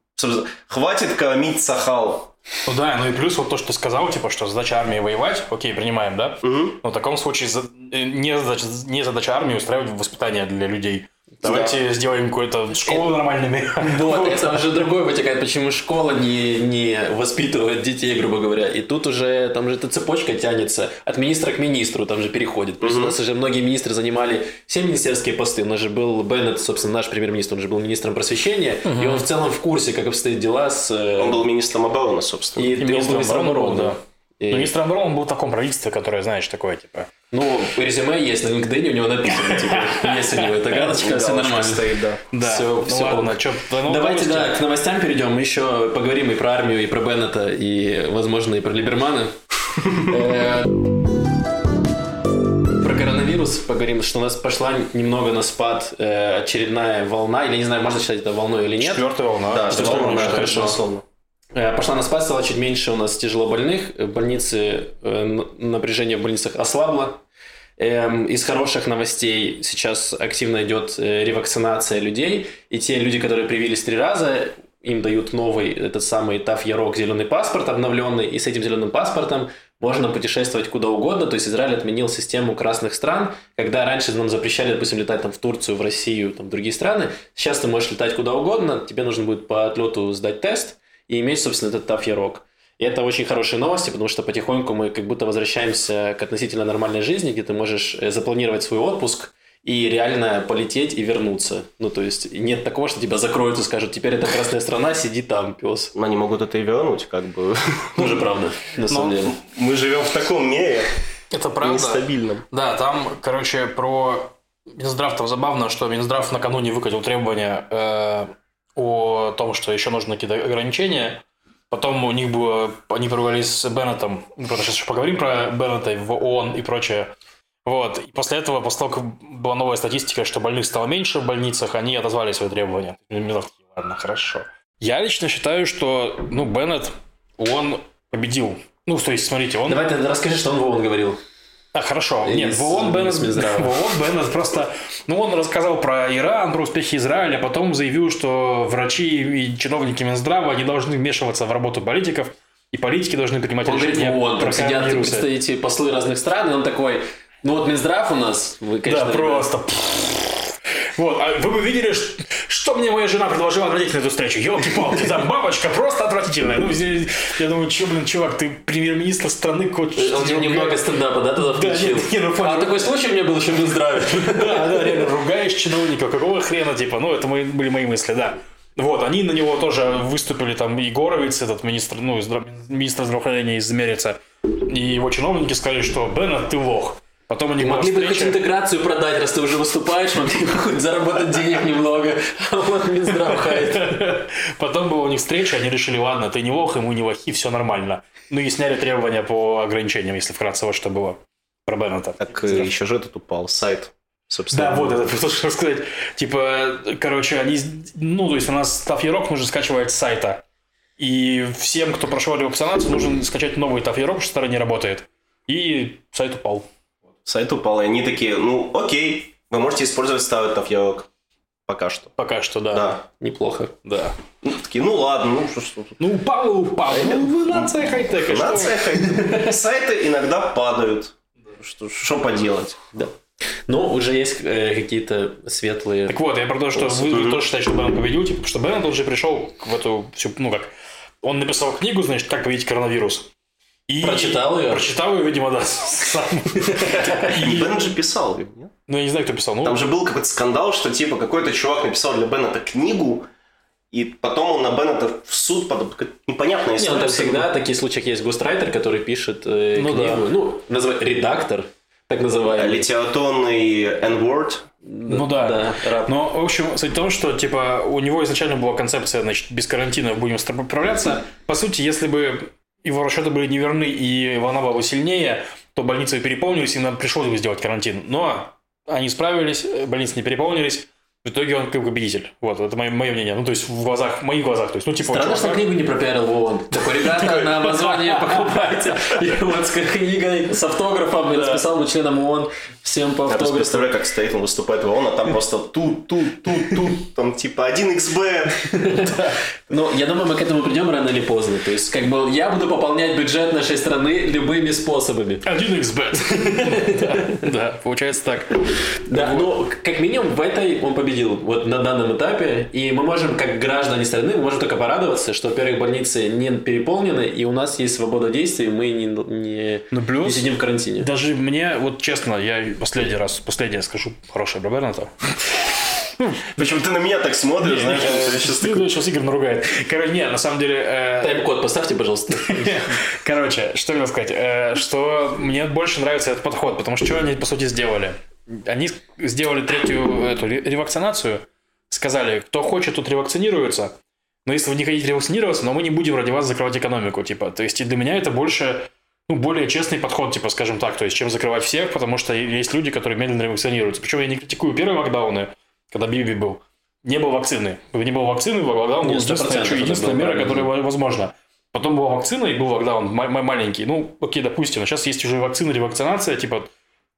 Хватит кормить Сахал. Ну да, ну и плюс вот то, что ты сказал, типа, что задача армии воевать, окей, принимаем, да? Угу. Но в таком случае э, не задача, не задача армии устраивать воспитание для людей. Давайте да. сделаем какую-то школу нормальными. Вот, это уже другой вытекает, почему школа не, не воспитывает детей, грубо говоря. И тут уже, там же эта цепочка тянется от министра к министру, там же переходит. Просто у нас уже многие министры занимали все министерские посты. У нас же был Беннет, собственно, наш премьер-министр, он же был министром просвещения, и он в целом в курсе, как обстоят дела с... Э, он был министром обороны, собственно. И, и министром обороны, да. И... Но министр обороны он был в таком правительстве, которое, знаешь, такое, типа... Ну, резюме есть на LinkedIn, у него написано, типа, есть у него эта галочка, все нормально. стоит, да. Да, все, ну, все ладно, что, ну, Давайте, да, к новостям перейдем. Мы еще поговорим и про армию, и про Беннета, и, возможно, и про Либермана. Э, про коронавирус поговорим, что у нас пошла немного на спад э, очередная волна, или не знаю, можно считать это волной или нет. Четвертая волна. Да, четвертая волна, хорошо. Э, пошла на спад, стало чуть меньше у нас тяжело больных. Э, напряжение в больницах ослабло. Эм, из хороших новостей сейчас активно идет э, ревакцинация людей. И те люди, которые привились три раза, им дают новый, этот самый ТАФ Ярок, зеленый паспорт обновленный. И с этим зеленым паспортом можно путешествовать куда угодно. То есть Израиль отменил систему красных стран, когда раньше нам запрещали, допустим, летать там в Турцию, в Россию, там в другие страны. Сейчас ты можешь летать куда угодно, тебе нужно будет по отлету сдать тест – и иметь, собственно, этот таф-ярок. И это очень хорошие новости, потому что потихоньку мы как будто возвращаемся к относительно нормальной жизни, где ты можешь э, запланировать свой отпуск и реально полететь и вернуться. Ну, то есть нет такого, что тебя закроют и скажут, теперь это красная страна, сиди там, пес. Они могут это и вернуть, как бы. Тоже правда, на самом деле. Мы живем в таком мире. Это правда. Нестабильном. Да, там, короче, про Минздрав там забавно, что Минздрав накануне выкатил требования э, о том, что еще нужны какие-то ограничения. Потом у них было, они поругались с Беннетом, мы просто сейчас еще поговорим про Беннета в ООН и прочее. Вот. И после этого, после того, как была новая статистика, что больных стало меньше в больницах, они отозвали свои требования. Ладно, хорошо. Я лично считаю, что, ну, Беннет, он победил. Ну, то есть, смотрите, он... Давай ты расскажи, что он в ООН говорил. А, хорошо. Нет, в ООН Беннет, в ООН Беннет просто... Ну, он рассказал про Иран, про успехи Израиля, а потом заявил, что врачи и чиновники Минздрава не должны вмешиваться в работу политиков, и политики должны принимать он решения говорит, вот, про сидят, представите, послы разных стран, и он такой, ну вот Минздрав у нас, вы, конечно... Да, просто... Вот, а вы бы видели, что мне моя жена предложила надеть на эту встречу. Елки-палки, там бабочка просто отвратительная. Ну, я думаю, что, блин, чувак, ты премьер-министр страны хочешь. Он немного стендапа, да, туда включил? Да, не, ну, а такой случай у меня был еще в Минздраве. Да, да, реально, ругаешь чиновника, какого хрена, типа, ну, это были мои мысли, да. Вот, они на него тоже выступили, там, Егоровец, этот министр, ну, министр здравоохранения из Мерица, и его чиновники сказали, что Беннет, ты лох. Потом они могли бы хоть интеграцию продать, раз ты уже выступаешь, могли бы хоть заработать денег немного, а вот Минздрав хает. Потом была у них встреча, они решили, ладно, ты не лох, ему не лохи, все нормально. Ну и сняли требования по ограничениям, если вкратце вот что было про Беннета. Так э, еще же этот упал, сайт. Собственно. Да, вот это что сказать. Типа, короче, они, ну, то есть у нас Тафьерок нужно скачивать с сайта. И всем, кто прошел ревакцинацию, нужно скачать новый Тафьерок, что старый не работает. И сайт упал сайт упал, и они такие, ну, окей, вы можете использовать старый тафьялок. Пока что. Пока что, да. Да. Неплохо. Да. Ну, такие, ну ладно, ну что, что Ну упал, упал. Ну, вы нация хай-тека. Нация хай-тека. Сайты иногда падают. Что, что поделать? Да. Ну, уже есть э, какие-то светлые... Так вот, я про то, что вы, вы тоже считаете, что Беннет победил, типа, что Беннет уже пришел в эту всю, ну как, он написал книгу, значит, как победить коронавирус. И прочитал ее? Прочитал ее, видимо, да, сам. И Бен же писал ее, нет? Ну, я не знаю, кто писал. Ну... Там же был какой-то скандал, что, типа, какой-то чувак написал для Беннета книгу, и потом он на Беннета в суд подал. Непонятная история. Нет, там всегда такие случаи есть гострайтер, который пишет э, ну, книгу. Да. Ну, называй, редактор, так называемый. Литературный N-word. Ну да. да Но, в общем, суть в том, что типа у него изначально была концепция, значит, без карантина будем справляться. По сути, если бы его расчеты были неверны и волна была сильнее, то больницы переполнились, и нам пришлось бы сделать карантин. Но они справились, больницы не переполнились, в итоге он как победитель. Вот, это мое, мое мнение. Ну, то есть, в глазах, в моих глазах. То есть, ну, типа, Странно, чувака... что книгу не пропиарил в ООН. Такой, ребята, на Амазоне покупайте. И вот с книгой, с автографом я расписал бы членам ООН всем по автографу. Я представляю, как стоит, он выступает в ООН, а там просто тут, тут, тут, тут, там типа 1xb. Ну, я думаю, мы к этому придем рано или поздно. То есть, как бы, я буду пополнять бюджет нашей страны любыми способами. 1xbet. Да, получается так. Да, ну, как минимум, в этой он победил победил вот на данном этапе. И мы можем, как граждане страны, мы можем только порадоваться, что, во-первых, больницы не переполнены, и у нас есть свобода действий, мы не, не, ну, плюс, не сидим в карантине. Даже мне, вот честно, я последний раз, последний скажу хорошее про Берната. Почему ты на меня так смотришь, знаешь, сейчас, такой... сейчас Игорь наругает. Короче, нет, на самом деле... Э... Тайм-код поставьте, пожалуйста. Короче, что я сказать, э, что мне больше нравится этот подход, потому что что они, по сути, сделали? Они сделали третью эту ревакцинацию, сказали, кто хочет, тут ревакцинируется, но если вы не хотите ревакцинироваться, но мы не будем ради вас закрывать экономику, типа, то есть и для меня это больше, ну, более честный подход, типа, скажем так, то есть чем закрывать всех, потому что есть люди, которые медленно ревакцинируются. Причем я не критикую первые локдауны, когда Биби был, не было вакцины. Не было вакцины, локдаун был единственная, единственная мера, которая возможна. Потом была вакцина и был локдаун маленький. Ну, окей, допустим, а сейчас есть уже вакцина, ревакцинация, типа,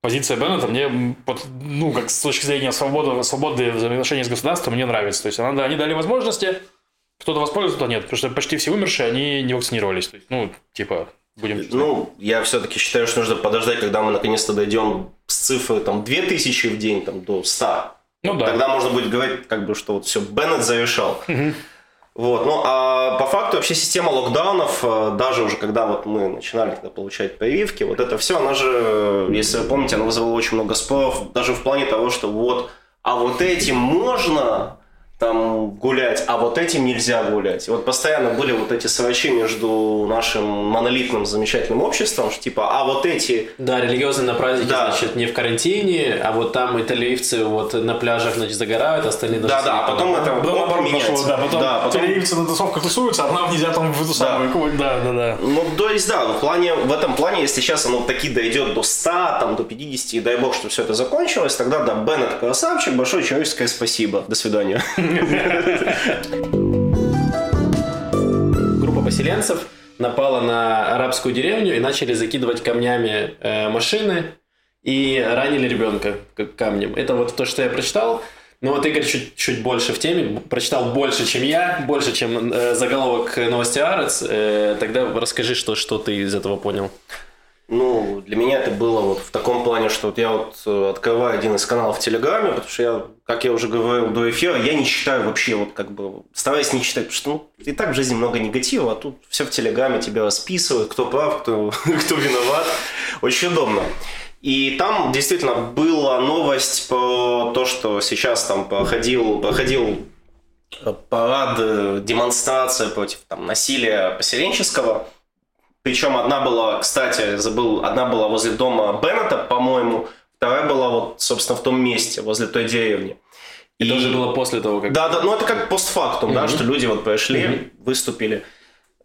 позиция Беннета мне, ну, как с точки зрения свободы, свободы взаимоотношений с государством, мне нравится. То есть, она, они дали возможности, кто-то воспользуется, кто нет. Потому что почти все умершие, они не вакцинировались. То есть, ну, типа, будем... Ну, я все-таки считаю, что нужно подождать, когда мы наконец-то дойдем с цифры там 2000 в день там, до 100. Ну, да. Тогда можно будет говорить, как бы, что вот все, Беннет завершал. Угу. Вот. Ну, а по факту вообще система локдаунов, э, даже уже когда вот мы начинали тогда получать прививки, вот это все, она же, если вы помните, она вызывала очень много споров, даже в плане того, что вот, а вот этим можно, там гулять, а вот этим нельзя гулять. И вот постоянно были вот эти срачи между нашим монолитным замечательным обществом, что типа, а вот эти... Да, религиозные на празднике, да. значит, не в карантине, а вот там итальянцы вот на пляжах, значит, загорают, остальные Да, да, а потом это потом наоборот пошло, да, потом, да, потом... итальянцы на тусовках тусуются, а нам нельзя там в эту самую, да, да, да. Ну, то есть, да, в, плане, в этом плане, если сейчас оно таки дойдет до 100, там, до 50, и дай бог, что все это закончилось, тогда, да, Беннет красавчик, большое человеческое спасибо, до свидания. Группа поселенцев напала на арабскую деревню и начали закидывать камнями э, машины и ранили ребенка камнем. Это вот то, что я прочитал. Ну вот Игорь чуть, чуть больше в теме, прочитал больше, чем я, больше, чем э, заголовок новости Арец. Э, тогда расскажи, что, что ты из этого понял. Ну, для меня это было вот в таком плане, что вот я вот э, открываю один из каналов в Телеграме, потому что я, как я уже говорил до эфира, я не читаю вообще вот как бы, стараюсь не читать, потому что ну, и так в жизни много негатива, а тут все в Телеграме тебя расписывают, кто прав, кто, кто виноват. Очень удобно. И там действительно была новость про то, что сейчас там проходил, проходил парад, э, демонстрация против там, насилия поселенческого – причем одна была, кстати, забыл, одна была возле дома Беннета, по-моему, вторая была вот, собственно, в том месте, возле той деревни. И, и тоже было после того, как... Да, да, ну это как постфактум, mm-hmm. да, что люди вот пришли, mm-hmm. выступили.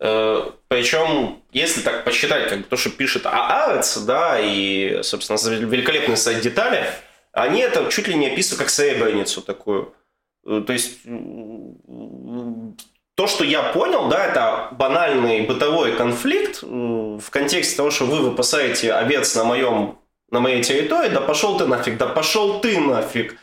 Э, причем, если так посчитать, как то, что пишет Аарец, да, и, собственно, великолепный сайт детали, они это чуть ли не описывают как Сребреницу такую. Э, то есть то, что я понял, да, это банальный бытовой конфликт в контексте того, что вы выпасаете овец на моем на моей территории, да пошел ты нафиг, да пошел ты нафиг.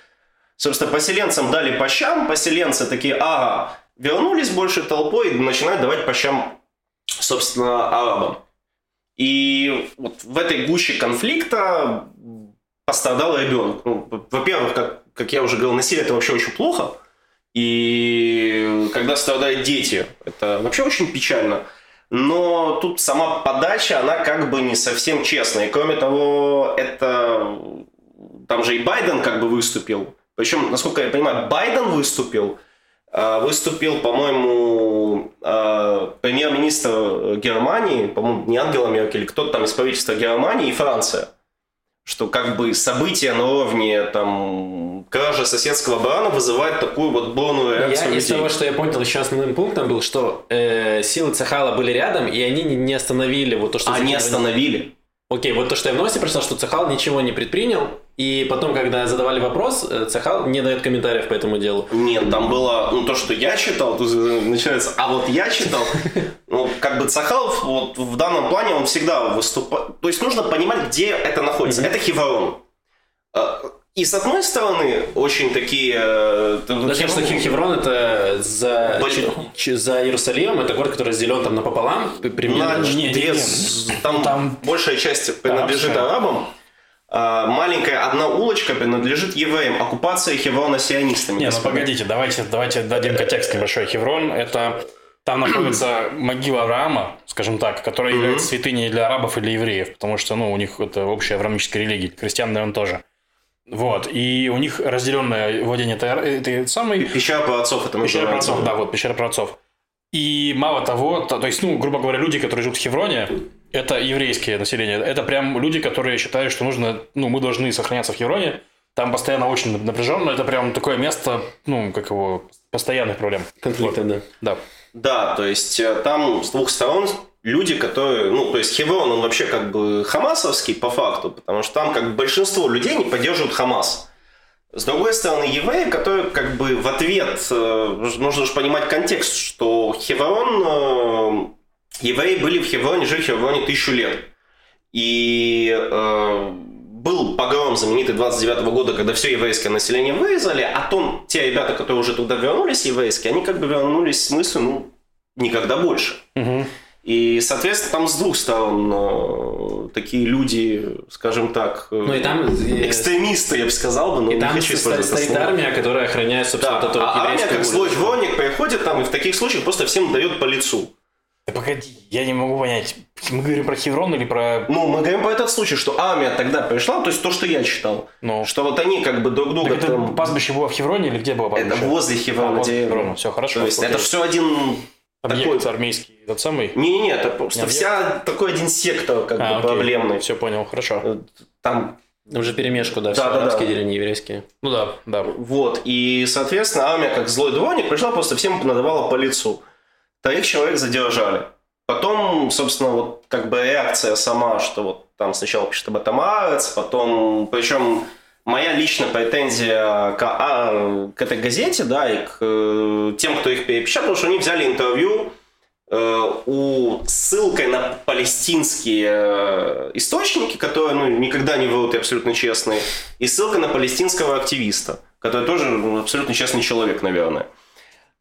Собственно, поселенцам дали по щам, поселенцы такие, ага, вернулись больше толпой и начинают давать по щам, собственно, арабам. И вот в этой гуще конфликта пострадал ребенок. Ну, во-первых, как, как я уже говорил, насилие это вообще очень плохо – и когда страдают дети, это вообще очень печально. Но тут сама подача, она как бы не совсем честная. И кроме того, это... Там же и Байден как бы выступил. Причем, насколько я понимаю, Байден выступил. А, выступил, по-моему, а, премьер-министр Германии, по-моему, не Ангела Меркель, кто-то там из правительства Германии и Франция. Что как бы события на уровне там кража соседского барана вызывает такую вот бурную реакцию я, Из того, что я понял, еще основным пунктом был, что э, силы Цехала были рядом, и они не остановили вот то, что... Они остановили. Окей, вот то, что я в новости прочитал, что Цехал ничего не предпринял, и потом, когда задавали вопрос, э, Цехал не дает комментариев по этому делу. Нет, там было, ну, то, что я читал, тут начинается, а вот я читал, ну, как бы Цехал вот в данном плане, он всегда выступает, то есть нужно понимать, где это находится. Это Хиворон. А, и с одной стороны, очень такие... Э, Даже что Хеврон это за, Боль... за Иерусалимом, это город, который разделен там напополам, примерно. На, нет, нет, Там, там большая часть принадлежит арабам, маленькая одна улочка принадлежит евреям. Оккупация Хеврона сионистами. Не, ну погодите, давайте, давайте дадим контекст небольшой. Хеврон – это там находится могила Авраама, скажем так, которая является святыней для арабов и для евреев, потому что ну, у них это общая авраамическая религия. Крестьян, наверное, тоже. Вот, и у них разделенное владение этой самой... Пещера праотцов это Пещера праотцов, да, вот, пещера праотцов. И мало того, то, то есть, ну, грубо говоря, люди, которые живут в Хевроне, это еврейское население. Это прям люди, которые считают, что нужно, ну, мы должны сохраняться в Хевроне. Там постоянно очень напряженно. Это прям такое место, ну, как его, постоянных проблем. Конфликта, вот. да. Да. Да, то есть э, там с двух сторон люди, которые, ну, то есть Хеврон, он вообще как бы хамасовский по факту, потому что там как бы большинство людей не поддерживают Хамас. С другой стороны, евреи, которые как бы в ответ, э, нужно же понимать контекст, что Хеврон, э, евреи были в Хевроне, жили в Хевроне тысячу лет. И э, был погром знаменитый 29 -го года, когда все еврейское население вырезали, а то те ребята, которые уже туда вернулись, еврейские, они как бы вернулись с мыслью, ну, никогда больше. Угу. И, соответственно, там с двух сторон э, такие люди, скажем так, э, ну, и там, экстремисты, я бы сказал бы, но и не там хочу стоит, стоит армия, которая охраняет, собственно, да. эту а армия, как злой дворник, приходит там и в таких случаях просто всем дает по лицу. Да погоди, я не могу понять, мы говорим про Хеврон или про... Ну, мы говорим про этот случай, что армия тогда пришла, то есть то, что я читал, ну. что вот они как бы друг друга... Так это там... пастбище было в Хевроне или где было пастбище? Это возле Хеврона. А, возле Хеврона, все хорошо. То есть это все один Объект такой... армейский, этот самый? Не-не-не, это просто не вся такой один сектор как а, бы окей. проблемный. Все понял, хорошо. Э, там уже перемешку, да, да все да, арабские да. деревни, еврейские. Ну да, да. Вот, и, соответственно, армия, как злой дворник, пришла, просто всем надавала по лицу. Троих человек задержали. Потом, собственно, вот как бы реакция сама, что вот там сначала пишет об этом Арец, потом, причем моя личная претензия к, а, к этой газете, да, и к э, тем, кто их перепечатал, что они взяли интервью э, у ссылкой на палестинские э, источники, которые ну, никогда не врут и абсолютно честные, и ссылка на палестинского активиста, который тоже ну, абсолютно честный человек, наверное.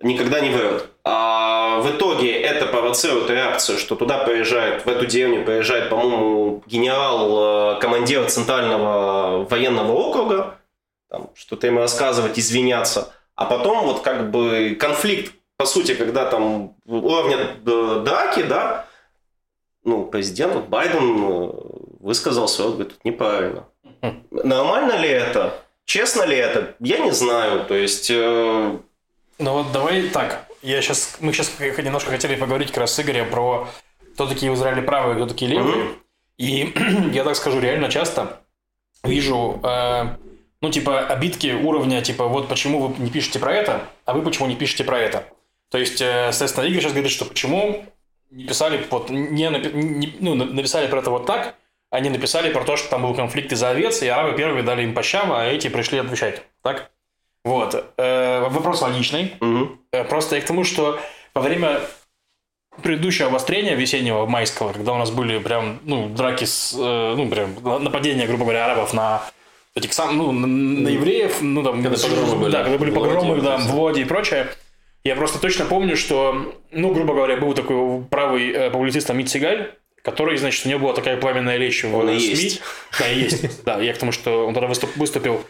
Никогда не врет. А в итоге это провоцирует реакцию, что туда приезжает, в эту деревню приезжает, по-моему, генерал, э, командир центрального военного округа, там, что-то ему рассказывать, извиняться. А потом вот как бы конфликт, по сути, когда там уровня драки, да, ну, президент вот Байден э, высказался, он говорит, неправильно. Нормально ли это? Честно ли это? Я не знаю. То есть... Э... Ну вот давай так. Я сейчас, мы сейчас немножко хотели поговорить как раз с Игорем про кто такие в Израиле правые, кто такие левые. Угу. И я так скажу, реально часто вижу, э, ну, типа, обидки уровня, типа, вот почему вы не пишете про это, а вы почему не пишете про это. То есть, э, соответственно, Игорь сейчас говорит, что почему не писали, вот, не, не, ну, написали про это вот так, они написали про то, что там был конфликт из-за овец, и арабы первые дали им по щам, а эти пришли отвечать. Так? Вот. Э, вопрос логичный. Угу. Просто я к тому, что во время предыдущего обострения весеннего, майского, когда у нас были прям, ну, драки с, э, ну, прям нападения, грубо говоря, арабов на этих сам, ну, на, евреев, ну, там, когда погромы были. Да, когда были погромы, да, в Лоде и прочее. Я просто точно помню, что, ну, грубо говоря, был такой правый э, публицист Амит Сигаль, который, значит, у него была такая пламенная речь в он СМИ. Есть. Да, есть. Да, я к тому, что он тогда выступил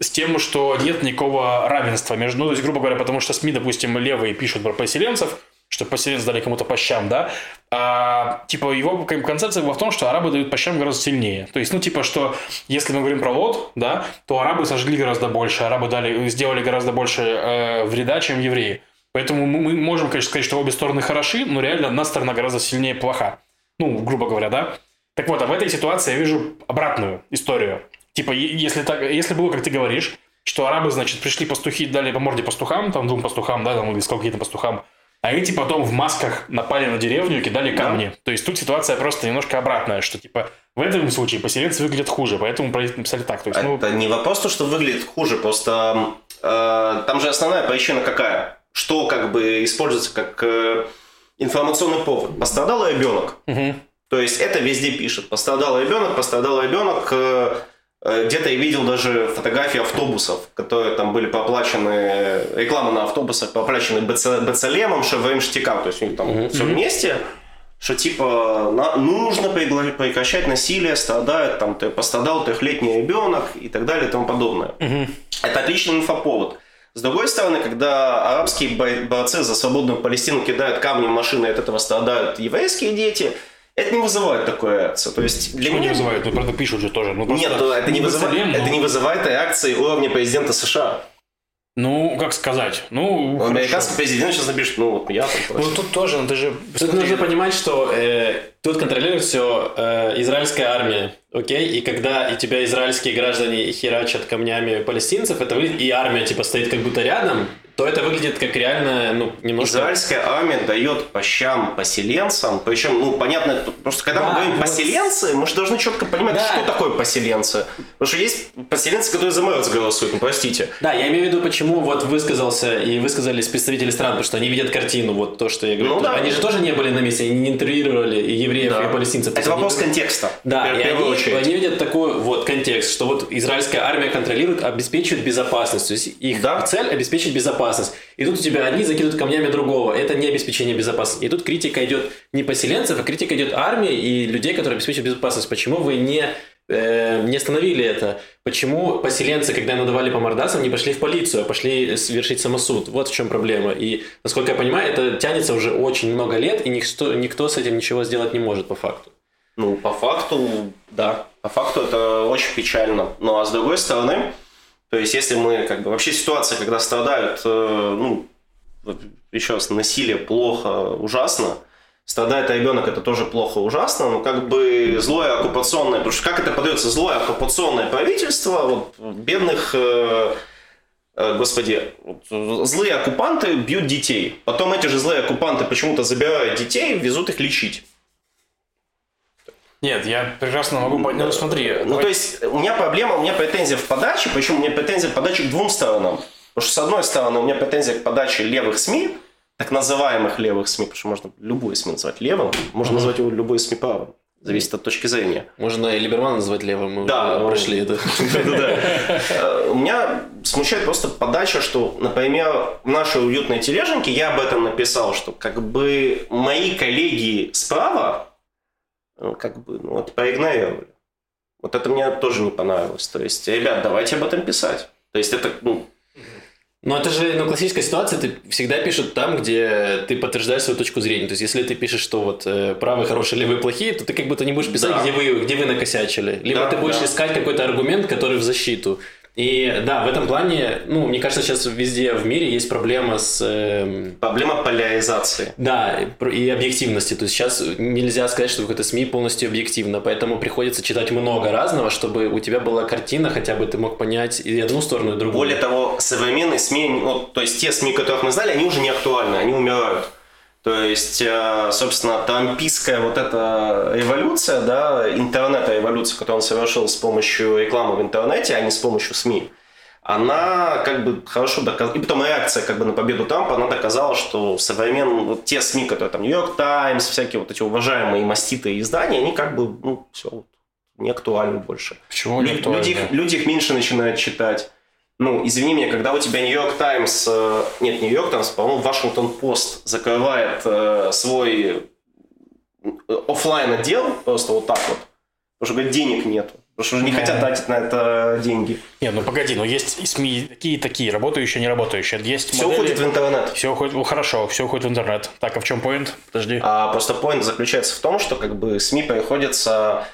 с тем, что нет никакого равенства между... Ну, то есть, грубо говоря, потому что СМИ, допустим, левые пишут про поселенцев, что поселенцы дали кому-то по щам, да, а, типа, его концепция была в том, что арабы дают по щам гораздо сильнее. То есть, ну, типа, что если мы говорим про лот, да, то арабы сожгли гораздо больше, арабы дали, сделали гораздо больше э, вреда, чем евреи. Поэтому мы можем, конечно, сказать, что обе стороны хороши, но реально одна сторона гораздо сильнее плоха. Ну, грубо говоря, да? Так вот, а в этой ситуации я вижу обратную историю. Типа, если, так, если было, как ты говоришь, что арабы, значит, пришли пастухи, дали по морде пастухам, там двум пастухам, да, там, или сколько-то пастухам, а эти потом в масках напали на деревню и кидали камни. Да. То есть тут ситуация просто немножко обратная, что типа в этом случае поселенцы выглядят хуже, поэтому написали так. То есть, ну... Это не вопрос, то, что выглядит хуже, просто э, там же основная причина какая? Что как бы используется как э, информационный повод. Пострадал ребенок. Угу. То есть это везде пишет. Пострадал ребенок, пострадал ребенок. Э, где-то я видел даже фотографии автобусов, которые там были поплачены, реклама на автобусах поплачены Бецалемом, Шеврем Штикам, то есть у них там все вместе, что типа на, нужно прекращать насилие, страдает там, ты пострадал трехлетний ребенок и так далее и тому подобное. Это отличный инфоповод. С другой стороны, когда арабские борцы за свободную Палестину кидают камни в машины, от этого страдают еврейские дети, это не вызывает такой реакции. То есть для Почему меня... не вызывает? Ну, правда, пишут же тоже. Ну, Нет, это не, вызывает, но... это не вызывает реакции уровня президента США. Ну, как сказать? Ну, Американский президент сейчас напишет, ну, вот я там Ну, тут тоже, ну, ты же... Тут нужно понимать, что э, тут контролирует все э, израильская армия, окей? И когда и тебя израильские граждане херачат камнями палестинцев, это выглядит, и армия, типа, стоит как будто рядом, то это выглядит как реально, ну, немножко... Израильская армия дает по щам поселенцам, причем, ну, понятно, просто когда да, мы говорим вот... поселенцы, мы же должны четко понимать, да. что такое поселенцы. Потому что есть поселенцы, которые за Мэрц голосуют, ну, простите. Да, я имею в виду, почему вот высказался и высказались представители стран, потому что они видят картину, вот то, что я говорю. Ну, да. Они же тоже не были на месте, они не интервьюировали и евреев, да. и палестинцев. Это вопрос они... контекста. Да, и они, они видят такой вот контекст, что вот израильская армия контролирует, обеспечивает безопасность. То есть их да. цель обеспечить безопасность безопасность. И тут у тебя одни закидывают камнями другого. Это не обеспечение безопасности. И тут критика идет не поселенцев, а критика идет армии и людей, которые обеспечивают безопасность. Почему вы не э, не остановили это. Почему поселенцы, когда им надавали по мордасам, не пошли в полицию, а пошли совершить самосуд? Вот в чем проблема. И, насколько я понимаю, это тянется уже очень много лет, и никто, никто с этим ничего сделать не может по факту. Ну, по факту, да. По факту это очень печально. Ну, а с другой стороны, то есть, если мы, как бы, вообще ситуация, когда страдают, э, ну, еще раз, насилие плохо, ужасно, страдает ребенок, это тоже плохо, ужасно, но как бы злое оккупационное, потому что как это подается, злое оккупационное правительство, вот, бедных, э, э, господи, злые оккупанты бьют детей, потом эти же злые оккупанты почему-то забирают детей везут их лечить. Нет, я прекрасно могу понять. Ну, смотри. Ну, давай... то есть, у меня проблема, у меня претензия в подаче, почему у меня претензия в подаче к двум сторонам. Потому что, с одной стороны, у меня претензия к подаче левых СМИ, так называемых левых СМИ, потому что можно любую СМИ назвать левым, можно uh-huh. назвать его любой СМИ правым. Зависит от точки зрения. Можно и Либермана назвать левым, мы да, уже прошли это. Э, у меня смущает просто подача, что, например, в нашей уютной тележенке я об этом написал, что как бы мои коллеги справа как бы ну, вот проигнорировали. Вот это мне тоже не понравилось. То есть, ребят, давайте об этом писать. То есть это, ну, ну, это же ну, классическая ситуация, ты всегда пишут там, где ты подтверждаешь свою точку зрения. То есть, если ты пишешь, что вот э, правые хорошие, левые плохие, то ты как будто не будешь писать, да. где, вы, где вы накосячили. Либо да, ты будешь да. искать какой-то аргумент, который в защиту. И да, в этом плане, ну, мне кажется, сейчас везде в мире есть проблема с... Э, проблема поляризации. Да, и объективности. То есть сейчас нельзя сказать, что какое-то СМИ полностью объективно, поэтому приходится читать много разного, чтобы у тебя была картина, хотя бы ты мог понять и одну сторону, и другую. Более того, современные СМИ, ну, то есть те СМИ, которых мы знали, они уже не актуальны, они умирают. То есть, э, собственно, трампийская вот эта эволюция, да, интернет-эволюция, которую он совершил с помощью рекламы в интернете, а не с помощью СМИ, она как бы хорошо доказала, и потом реакция как бы на победу Трампа, она доказала, что современные, вот те СМИ, которые там Нью-Йорк Таймс, всякие вот эти уважаемые маститые издания, они как бы, ну, все, вот, не актуальны больше. Почему не актуальны? Люди люди их меньше начинают читать ну, извини меня, когда у тебя Нью-Йорк Таймс, э, нет, Нью-Йорк Таймс, по-моему, Вашингтон Пост закрывает э, свой э, офлайн отдел просто вот так вот, потому что говорит, денег нету. Потому что уже не хотят тратить на это деньги. Нет, ну погоди, но есть СМИ такие и такие, работающие, не работающие. Есть все модели... уходит в интернет. Все уходит, ну, хорошо, все уходит в интернет. Так, а в чем поинт? Подожди. А просто поинт заключается в том, что как бы СМИ приходится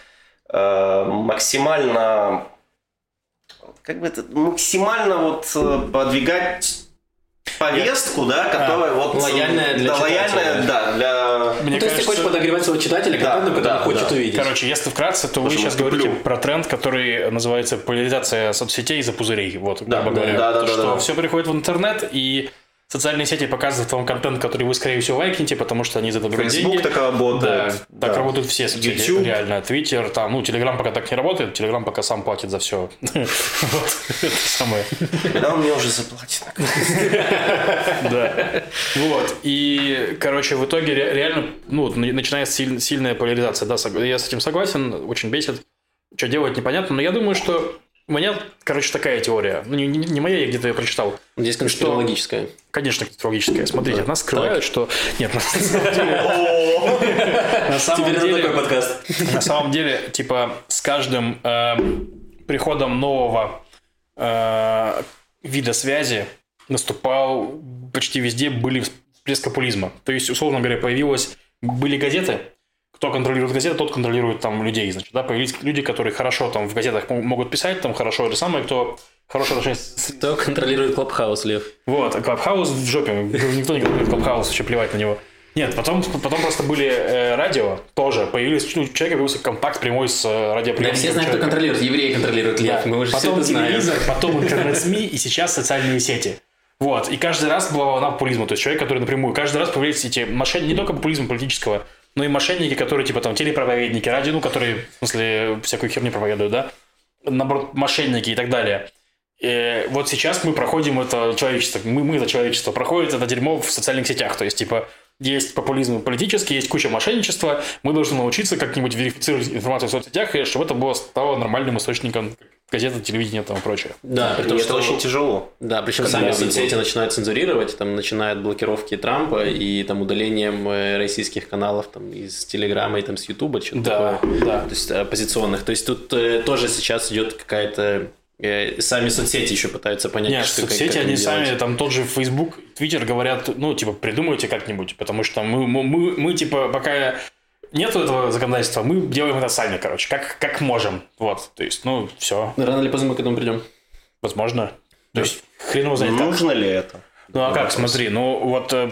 э, максимально как бы это максимально вот э, подвигать повестку, да, которая а, вот лояльная для да, лояльная, да, для. Мне ну, то есть ты хочешь подогревать своего читателя да, который да, хочет да. увидеть. Короче, если вкратце, то Потому вы сейчас говорите про тренд, который называется поляризация соцсетей из-за пузырей, вот, да, грубо говоря, да, да, то, да, что да. все приходит в интернет и Социальные сети показывают вам контент, который вы, скорее всего, лайкнете, потому что они за это берут Facebook так работает. Да, да. так работают все соцсети. YouTube. Реально. Твиттер, там, ну, Телеграм пока так не работает. Телеграм пока сам платит за все. Вот, это самое. Когда он мне уже заплатит? Да. Вот. И, короче, в итоге реально, ну, начинается сильная поляризация. Да, я с этим согласен, очень бесит. Что делать, непонятно. Но я думаю, что у меня, короче, такая теория. Ну, не, не, моя, я где-то ее прочитал. Здесь конспирологическая. Конечно, конспирологическая. Смотрите, да. нас скрывают, так. что... Нет, на самом деле... такой подкаст. На самом деле, типа, с каждым эм, приходом нового э, вида связи наступал почти везде были всплеск популизма. То есть, условно говоря, появилось... Были газеты, кто контролирует газеты, тот контролирует там людей, значит, да, появились люди, которые хорошо там в газетах могут писать, там хорошо это самое, кто хорошо отношение Кто контролирует Clubhouse, Лев? Вот, Clubhouse в жопе, никто не контролирует Clubhouse, вообще плевать на него. Нет, потом, потом просто были э, радио, тоже появились, ну, человек появился контакт прямой с э, радиоприемником. Да, все знают, кто контролирует, евреи контролируют Лев, да. мы уже потом все это телевизор, знаем. потом интернет-СМИ и сейчас социальные сети. Вот, и каждый раз была волна популизма, то есть человек, который напрямую, каждый раз появляются эти мошенники, не только популизма политического, но и мошенники, которые типа там телепроповедники, радио, ну, которые, в смысле, всякую херню проповедуют, да, наоборот, мошенники и так далее. И вот сейчас мы проходим это человечество, мы, мы это человечество, проходит это дерьмо в социальных сетях, то есть, типа, есть популизм политический, есть куча мошенничества, мы должны научиться как-нибудь верифицировать информацию в соцсетях, и чтобы это было стало нормальным источником газеты, телевидения и тому прочее. Да, при том, что это очень тяжело. Да, причем сами соцсети начинают цензурировать, там начинают блокировки Трампа и там удалением э, российских каналов там из Телеграма и там с Ютуба, что-то да, такое. Да. То есть оппозиционных. То есть тут э, тоже сейчас идет какая-то э, Сами соцсети еще пытаются понять, Нет, что соцсети, как, как они делать. сами, там тот же Facebook, Twitter говорят, ну, типа, придумайте как-нибудь, потому что мы, мы, мы, мы типа, пока нету этого законодательства, мы делаем это сами, короче, как, как можем. Вот, то есть, ну, все. Рано или поздно мы к этому придем. Возможно. То есть, хрен его знает. Нужно ли это? Ну, а как, смотри, ну, вот... Э,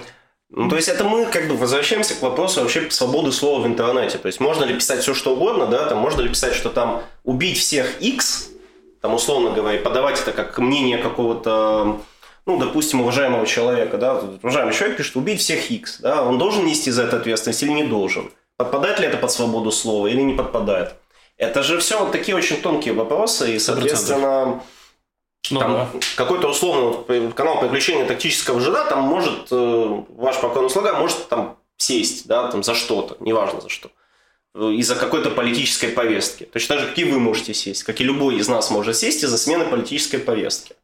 ну, то есть это мы как бы возвращаемся к вопросу вообще свободы слова в интернете. То есть можно ли писать все, что угодно, да, там можно ли писать, что там убить всех X, там условно говоря, подавать это как мнение какого-то, ну, допустим, уважаемого человека, да, уважаемый человек пишет убить всех X, да, он должен нести за это ответственность или не должен. Подпадает ли это под свободу слова или не подпадает? Это же все вот такие очень тонкие вопросы, и, соответственно, ну, там да. какой-то условно канал приключения тактического жида, там может, э, ваш покойный слуга может там сесть, да, там за что-то, неважно за что. из-за какой-то политической повестки. Точно так же, как и вы можете сесть, как и любой из нас может сесть из-за смены политической повестки.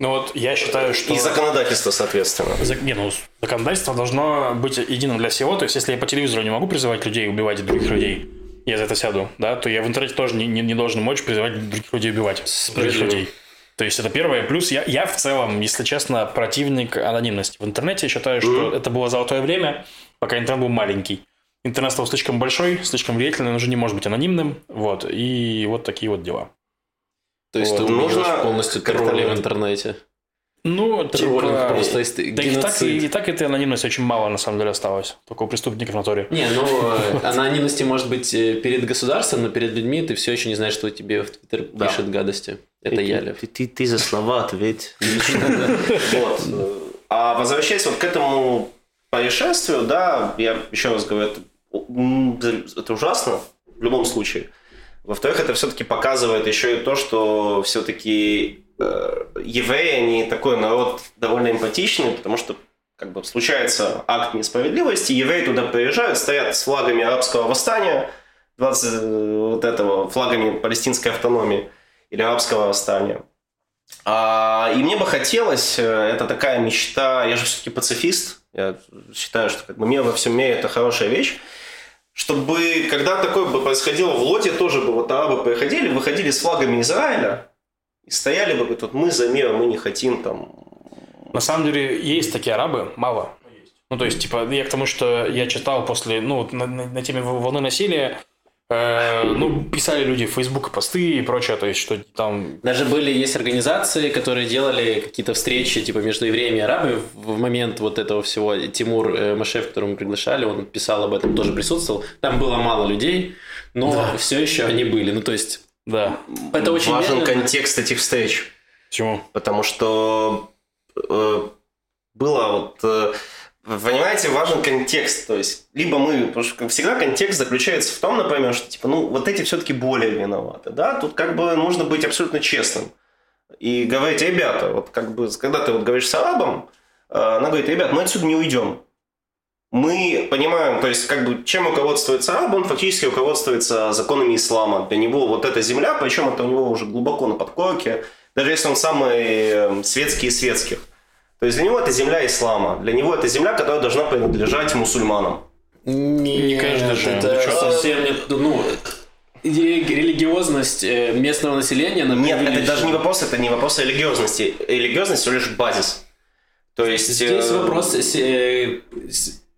Ну вот я считаю, что... И законодательство, соответственно. Не, ну, законодательство должно быть единым для всего. То есть, если я по телевизору не могу призывать людей убивать других людей, я за это сяду, да, то я в интернете тоже не, не, не должен мочь призывать других людей убивать других людей. То есть это первое. Плюс я, я в целом, если честно, противник анонимности. В интернете я считаю, что mm-hmm. это было золотое время, пока интернет был маленький. Интернет стал слишком большой, слишком влиятельный, он уже не может быть анонимным. Вот. И вот такие вот дела. То есть вот. ты нужно полностью тролли в интернете? Ну, типа, просто если да и так, и, и так этой анонимности очень мало, на самом деле, осталось. Только у преступников на торе. Не, ну, э, анонимности может быть э, перед государством, но перед людьми ты все еще не знаешь, что тебе в Твиттер пишет гадости. Это я, Лев. Ты, ты, ты за слова ответь. Вот. А возвращаясь вот к этому происшествию, да, я еще раз говорю, это ужасно в любом случае. Во-вторых, это все-таки показывает еще и то, что все-таки э, евреи, они такой народ довольно эмпатичный, потому что как бы случается акт несправедливости, евреи туда приезжают, стоят с флагами арабского восстания, 20, э, вот этого, флагами палестинской автономии или арабского восстания. А, и мне бы хотелось, э, это такая мечта, я же все-таки пацифист, я считаю, что как бы мир во всем мире это хорошая вещь, чтобы, когда такое бы происходило в Лоте, тоже бы вот арабы приходили, выходили с флагами Израиля, и стояли бы тут мы за мир, мы не хотим там... На самом деле, есть такие арабы, мало. Ну, то есть, типа, я к тому, что я читал после, ну, на, на, на теме волны насилия, ну, писали люди в Facebook посты и прочее, то есть, что там... Даже были, есть организации, которые делали какие-то встречи, типа, между евреями и арабами в момент вот этого всего. Тимур э, Машев, которого мы приглашали, он писал об этом, тоже присутствовал. Там было мало людей, но да. все еще они были. Ну, то есть... Да. Это очень Важен медленно. контекст этих встреч. Почему? Потому что э, было вот... Э, Понимаете, важен контекст. То есть, либо мы, потому что всегда контекст заключается в том, например, что типа, ну, вот эти все-таки более виноваты. Да? Тут как бы нужно быть абсолютно честным. И говорить, ребята, вот как бы, когда ты вот говоришь с арабом, э, она говорит, ребят, мы отсюда не уйдем. Мы понимаем, то есть, как бы, чем руководствуется араб, он фактически руководствуется законами ислама. Для него вот эта земля, причем это у него уже глубоко на подкорке, даже если он самый э, светский из светских – то есть для него это земля ислама. Для него это земля, которая должна принадлежать мусульманам. Не, не каждый же. Это ну, совсем нет. Ну, религиозность э, местного населения... Нет, это даже не вопрос, это не вопрос религиозности. Религиозность всего лишь базис. То есть... Здесь э... вопрос э,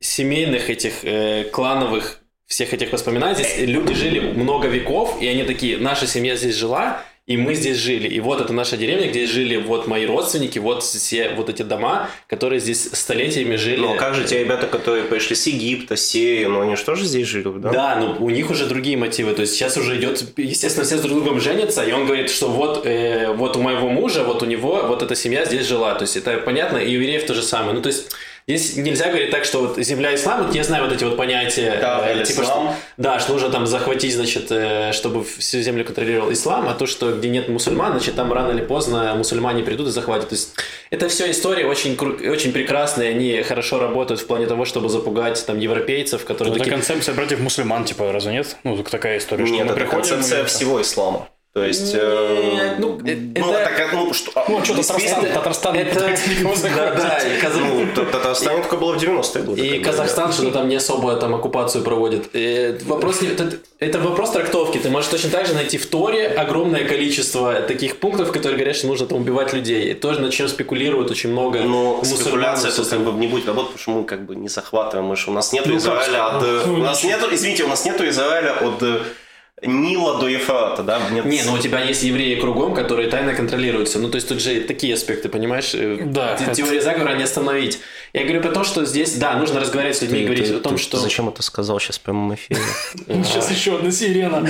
семейных этих э, клановых всех этих воспоминаний. Здесь люди жили много веков, и они такие, наша семья здесь жила, и мы здесь жили. И вот это наша деревня, где жили вот мои родственники, вот все вот эти дома, которые здесь столетиями жили. Ну, а как же те ребята, которые пришли с Египта, с Сирии, ну, они же тоже здесь жили, да? Да, но у них уже другие мотивы. То есть сейчас уже идет, естественно, все с друг другом женятся, и он говорит, что вот, э, вот у моего мужа, вот у него, вот эта семья здесь жила. То есть это понятно, и у евреев то же самое. Ну, то есть Здесь нельзя говорить так, что вот земля ислам, вот я знаю вот эти вот понятия, да, э, типа, что, да, что нужно там захватить, значит, э, чтобы всю землю контролировал ислам, а то, что где нет мусульман, значит, там рано или поздно мусульмане придут и захватят. То есть это все истории очень, очень прекрасные, они хорошо работают в плане того, чтобы запугать там европейцев, которые... Это такие... концепция против мусульман, типа, разве нет? Ну, такая история, нет, что это концепция всего ислама. То есть, э, ну, э, ну, это, так, ну, что, ну, а что, Татарстан, Татарстан, это, да, да, и Казах... ну, Татарстан только было в 90-е годы. И Казахстан что-то там не особо там оккупацию проводит. И вопрос, это, это вопрос трактовки. Ты можешь точно так же найти в Торе огромное количество таких пунктов, которые говорят, что нужно там убивать людей. И тоже над чем спекулируют очень много Но спекуляция тут как бы не будет работать, потому что мы как бы не захватываем. Мы же, у нас нет ну, Израиля от... У нас нету, извините, у нас нету Израиля от Нила до Ефрата, да? Нет. Не, ну у тебя есть евреи кругом, которые тайно контролируются. Ну, то есть тут же такие аспекты, понимаешь? Э, да. Теория это... заговора не остановить. Я говорю про то, что здесь, да, нужно разговаривать с людьми, ты, говорить ты, о том, ты, что... Зачем это сказал сейчас в прямом эфире? Сейчас еще одна сирена.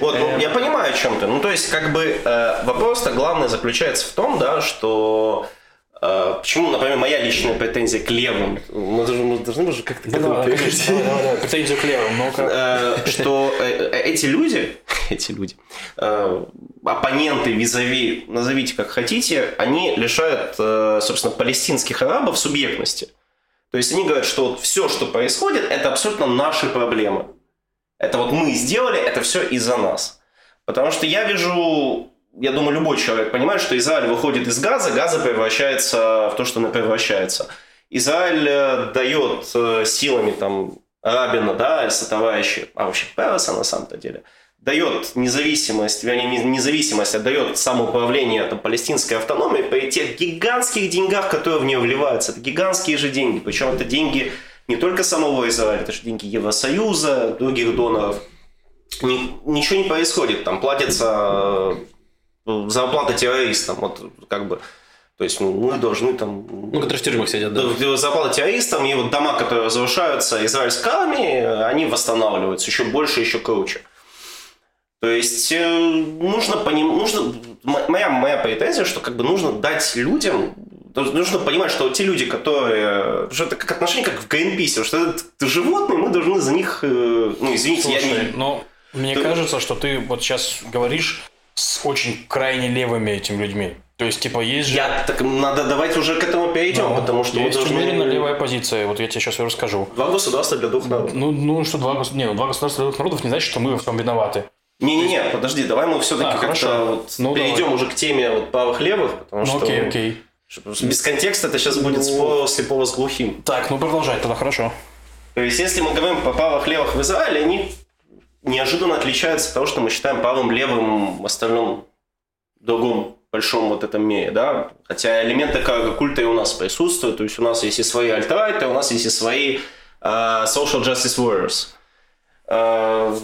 Вот, ну, я понимаю о чем ты. Ну, то есть, как бы, э, вопрос-то главный заключается в том, да, что почему, например, моя личная претензия к левым? Мы должны, мы должны уже как-то к этому перейти. Претензию к левым, ну-ка. Что э, э, эти люди, эти люди, э, оппоненты, визави, назовите как хотите, они лишают, собственно, палестинских арабов субъектности. То есть они говорят, что вот все, что происходит, это абсолютно наши проблемы. Это вот мы сделали, это все из-за нас. Потому что я вижу, я думаю, любой человек понимает, что Израиль выходит из газа, газа превращается в то, что она превращается. Израиль э, дает э, силами там Рабина, да, товарищи, а вообще Переса на самом-то деле, дает независимость, вернее, не независимость, а дает самоуправление там, палестинской автономии при тех гигантских деньгах, которые в нее вливаются. Это гигантские же деньги. Причем это деньги не только самого Израиля, это же деньги Евросоюза, других доноров. Ни, ничего не происходит. Там платится э, зарплата террористам. Вот как бы то есть ну, мы должны там... Ну, которые в тюрьмах сидят, да. Зарплаты террористам, и вот дома, которые разрушаются израильской армией, они восстанавливаются еще больше, еще круче. То есть э, нужно поним... нужно моя моя претензия, что как бы нужно дать людям нужно понимать, что те люди, которые... Что это как отношение, как в Greenpeace, что это животные, мы должны за них... Э, ну, извините, Слушай, я не... но мне Ты... кажется, что ты вот сейчас говоришь с очень крайне левыми этими людьми. То есть, типа, есть же... Я, так надо, давайте уже к этому перейдем, ну, потому что есть должны... умеренно левая позиция, вот я тебе сейчас расскажу. Два государства для двух народов. Ну, ну что два, не, ну, два государства для двух народов не значит, что мы во всем виноваты. Не-не-не, подожди, давай мы все-таки а, как-то вот ну, перейдем давай. уже к теме вот правых-левых, потому ну, что... окей, окей. Без контекста это сейчас будет ну... спор слепого с глухим. Так, ну продолжай, тогда хорошо. То есть, если мы говорим по правых-левых в Израиле, они неожиданно отличаются от того, что мы считаем правым-левым в остальном другом большом вот этом мире, да, хотя элементы как культа и у нас присутствуют, то есть у нас есть и свои альтрайты, у нас есть и свои uh, social justice warriors. Uh,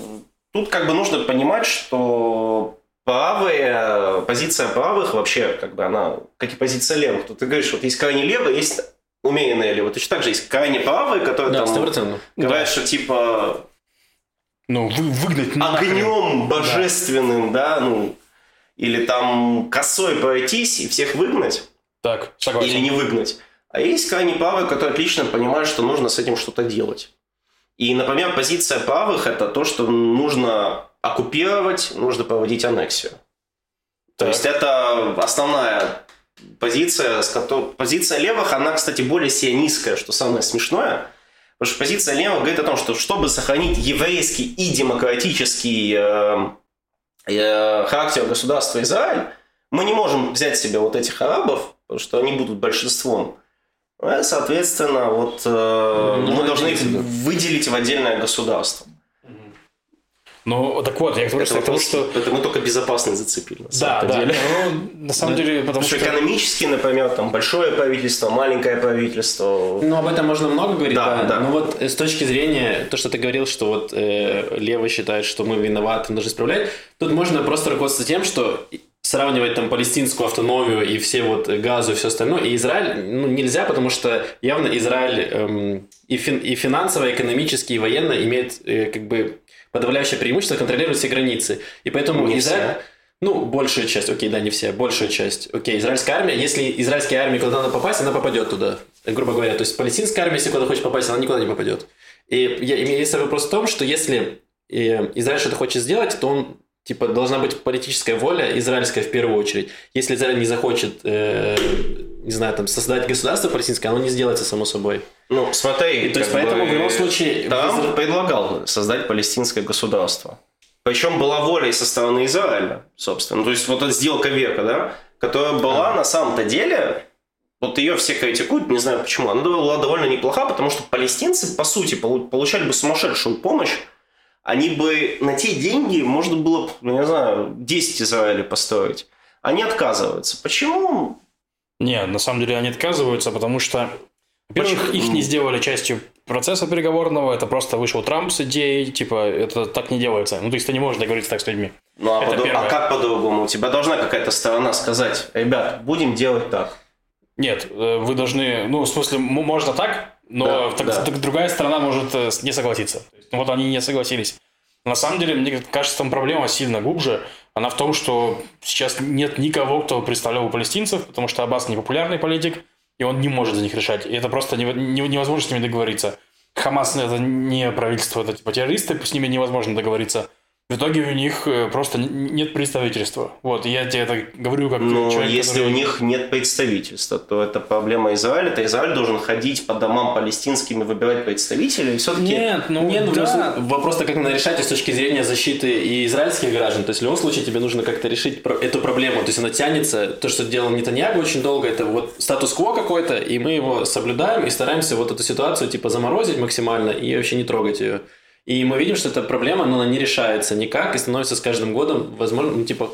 тут как бы нужно понимать, что правые, позиция правых вообще, как бы она, как и позиция левых, тут ты говоришь, вот есть крайне левые, есть умеренные левые, точно так же есть крайне правые, которые да, там 100%. говорят, да. что типа ну, вы, выгнать огнем божественным, да, да ну, или там косой пройтись и всех выгнать. Так, согласен. Или не выгнать. А есть крайне правые, которые отлично понимают, что нужно с этим что-то делать. И, например, позиция правых – это то, что нужно оккупировать, нужно проводить аннексию. Так. То есть это основная позиция, с которой... позиция левых, она, кстати, более сионистская, что самое смешное. Потому что позиция левых говорит о том, что чтобы сохранить еврейский и демократический э, Э, характер государства Израиль, мы не можем взять себе вот этих арабов, потому что они будут большинством. Ну, соответственно, вот э, ну, мы должны их выделить в отдельное государство. Ну, так вот, я говорю, это, вопрос, что... это мы только безопасность зацепили. На да, да. Деле. Ну, на самом да. деле, потому, что... Экономически, например, там большое правительство, маленькое правительство. Ну, об этом можно много говорить, да. да. да. Но вот с точки зрения, то, что ты говорил, что вот э, левый считает, что мы виноваты, должны исправлять, тут можно просто руководствоваться тем, что сравнивать там палестинскую автономию и все вот газу и все остальное, и Израиль, ну, нельзя, потому что явно Израиль эм, и, фин, и финансово, и экономически, и военно имеет э, как бы подавляющее преимущество контролировать все границы. И поэтому не Израиль... Все. Ну, большая часть, окей, да, не все, большая часть. Окей, израильская армия, если израильская армия куда надо попасть, она попадет туда, грубо говоря. То есть палестинская армия, если куда хочет попасть, она никуда не попадет. И я, есть вопрос в том, что если э, Израиль что-то хочет сделать, то он типа должна быть политическая воля израильская в первую очередь. Если Израиль не захочет, э, не знаю, там создать государство палестинское, оно не сделается само собой. Ну, смотри, и, то есть поэтому бы, в любом случае Трамп Изра... предлагал создать палестинское государство. Причем была воля и со стороны Израиля, собственно. То есть вот эта сделка века, да, которая была а. на самом-то деле, вот ее все критикуют, не знаю почему, она была довольно неплоха, потому что палестинцы, по сути, получали бы сумасшедшую помощь, они бы на те деньги можно было, ну, не знаю, 10 Израиля построить. Они отказываются. Почему? Не, на самом деле они отказываются, потому что во-первых, их не сделали частью процесса переговорного, это просто вышел Трамп с идеей, типа, это так не делается. Ну, то есть ты не можешь договориться так с людьми. Ну, а, по- а как по-другому? У тебя должна какая-то сторона сказать, ребят, будем делать так. Нет, э, вы должны, ну, в смысле, можно так, но да, так, да. Так, другая сторона может э, не согласиться. Ну, вот они не согласились. На самом деле, мне кажется, там проблема сильно глубже. Она в том, что сейчас нет никого, кто представлял палестинцев, потому что Аббас не популярный политик – и он не может за них решать. И это просто невозможно с ними договориться. Хамас это не правительство, это типа террористы, с ними невозможно договориться. В итоге у них э, просто нет представительства. Вот, я тебе это говорю как Но человек, если который... у них нет представительства, то это проблема Израиля. Это Израиль должен ходить по домам палестинским и выбирать представителей. Все-таки... Нет, ну, нет, ну да. вопрос-то как надо решать с точки зрения защиты и израильских граждан. То есть в любом случае тебе нужно как-то решить эту проблему. То есть она тянется. То, что делал Нетаньягу очень долго, это вот статус-кво какой-то, и мы его соблюдаем и стараемся вот эту ситуацию типа заморозить максимально и вообще не трогать ее. И мы видим, что эта проблема, но она не решается никак и становится с каждым годом, возможно, ну, типа,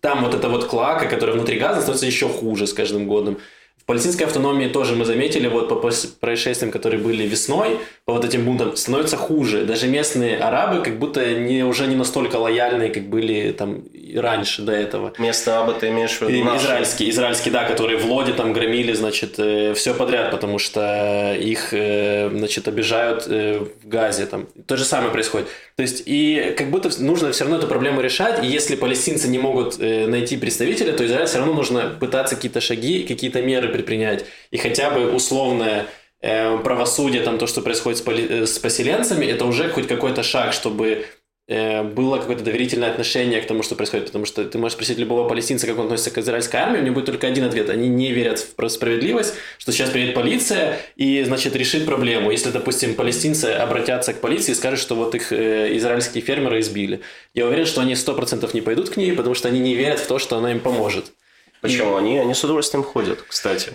там вот эта вот клака, которая внутри газа, становится еще хуже с каждым годом. В палестинской автономии тоже мы заметили, вот по происшествиям, которые были весной, по вот этим бунтам, становится хуже. Даже местные арабы как будто не, уже не настолько лояльные, как были там раньше до этого. Местные арабы ты имеешь в виду наши? Израильские, израильские, да, которые в Лоде там громили, значит, э, все подряд, потому что их, э, значит, обижают э, в Газе. Там. То же самое происходит. То есть, и как будто нужно все равно эту проблему решать, и если палестинцы не могут найти представителя, то Израиль все равно нужно пытаться какие-то шаги, какие-то меры предпринять, и хотя бы условное э, правосудие, там то, что происходит с, поли- э, с поселенцами, это уже хоть какой-то шаг, чтобы э, было какое-то доверительное отношение к тому, что происходит. Потому что ты можешь спросить любого палестинца, как он относится к израильской армии, у него будет только один ответ. Они не верят в справедливость, что сейчас приедет полиция и, значит, решит проблему. Если, допустим, палестинцы обратятся к полиции и скажут, что вот их э, израильские фермеры избили. Я уверен, что они 100% не пойдут к ней, потому что они не верят в то, что она им поможет. Почему? Они, они с удовольствием ходят, кстати.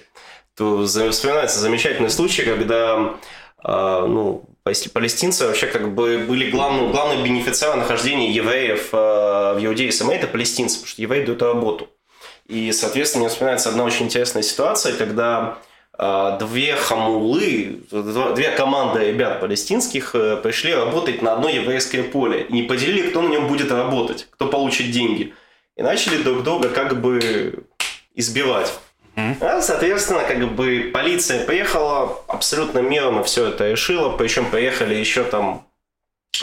То вспоминается замечательный случай, когда э, ну, палестинцы вообще как бы были главным, главным бенефициаром нахождения евреев э, в Иудее Самаре, это палестинцы, потому что евреи дают работу. И, соответственно, мне вспоминается одна очень интересная ситуация, когда две хамулы, две команды ребят палестинских э, пришли работать на одно еврейское поле и не поделили, кто на нем будет работать, кто получит деньги. И начали друг друга как бы избивать. А, соответственно, как бы полиция приехала, абсолютно мирно все это решила, причем приехали еще там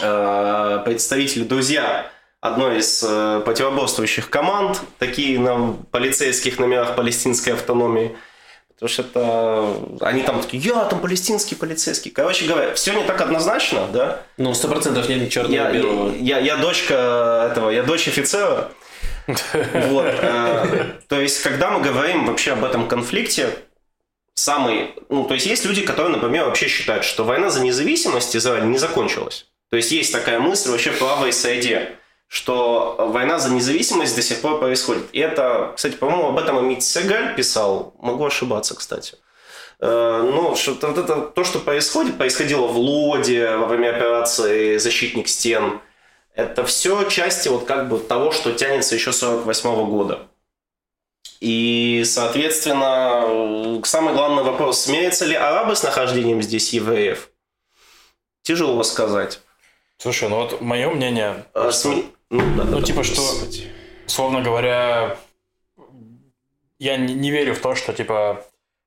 э, представители, друзья одной из э, противоборствующих команд, такие на полицейских номерах палестинской автономии. Потому что это... Они там такие, я там палестинский полицейский. Короче говоря, все не так однозначно, да? Ну, сто процентов нет черного я, белого. Я, я, я дочка этого, я дочь офицера. Вот. Э, то есть, когда мы говорим вообще об этом конфликте, самый... Ну, то есть, есть люди, которые, например, вообще считают, что война за независимость Израиля не закончилась. То есть, есть такая мысль вообще в правой что война за независимость до сих пор происходит. И это, кстати, по-моему, об этом Амит Сегаль писал. Могу ошибаться, кстати. Э, ну, что это, то, что происходит, происходило в Лоде во время операции «Защитник стен», это все части вот как бы того, что тянется еще с 48 года. И, соответственно, самый главный вопрос, смеются ли арабы с нахождением здесь евреев? Тяжело сказать. Слушай, ну вот мое мнение... А, что... сме... Ну, да, ну да, типа, что, словно говоря, я не, не верю в то, что, типа,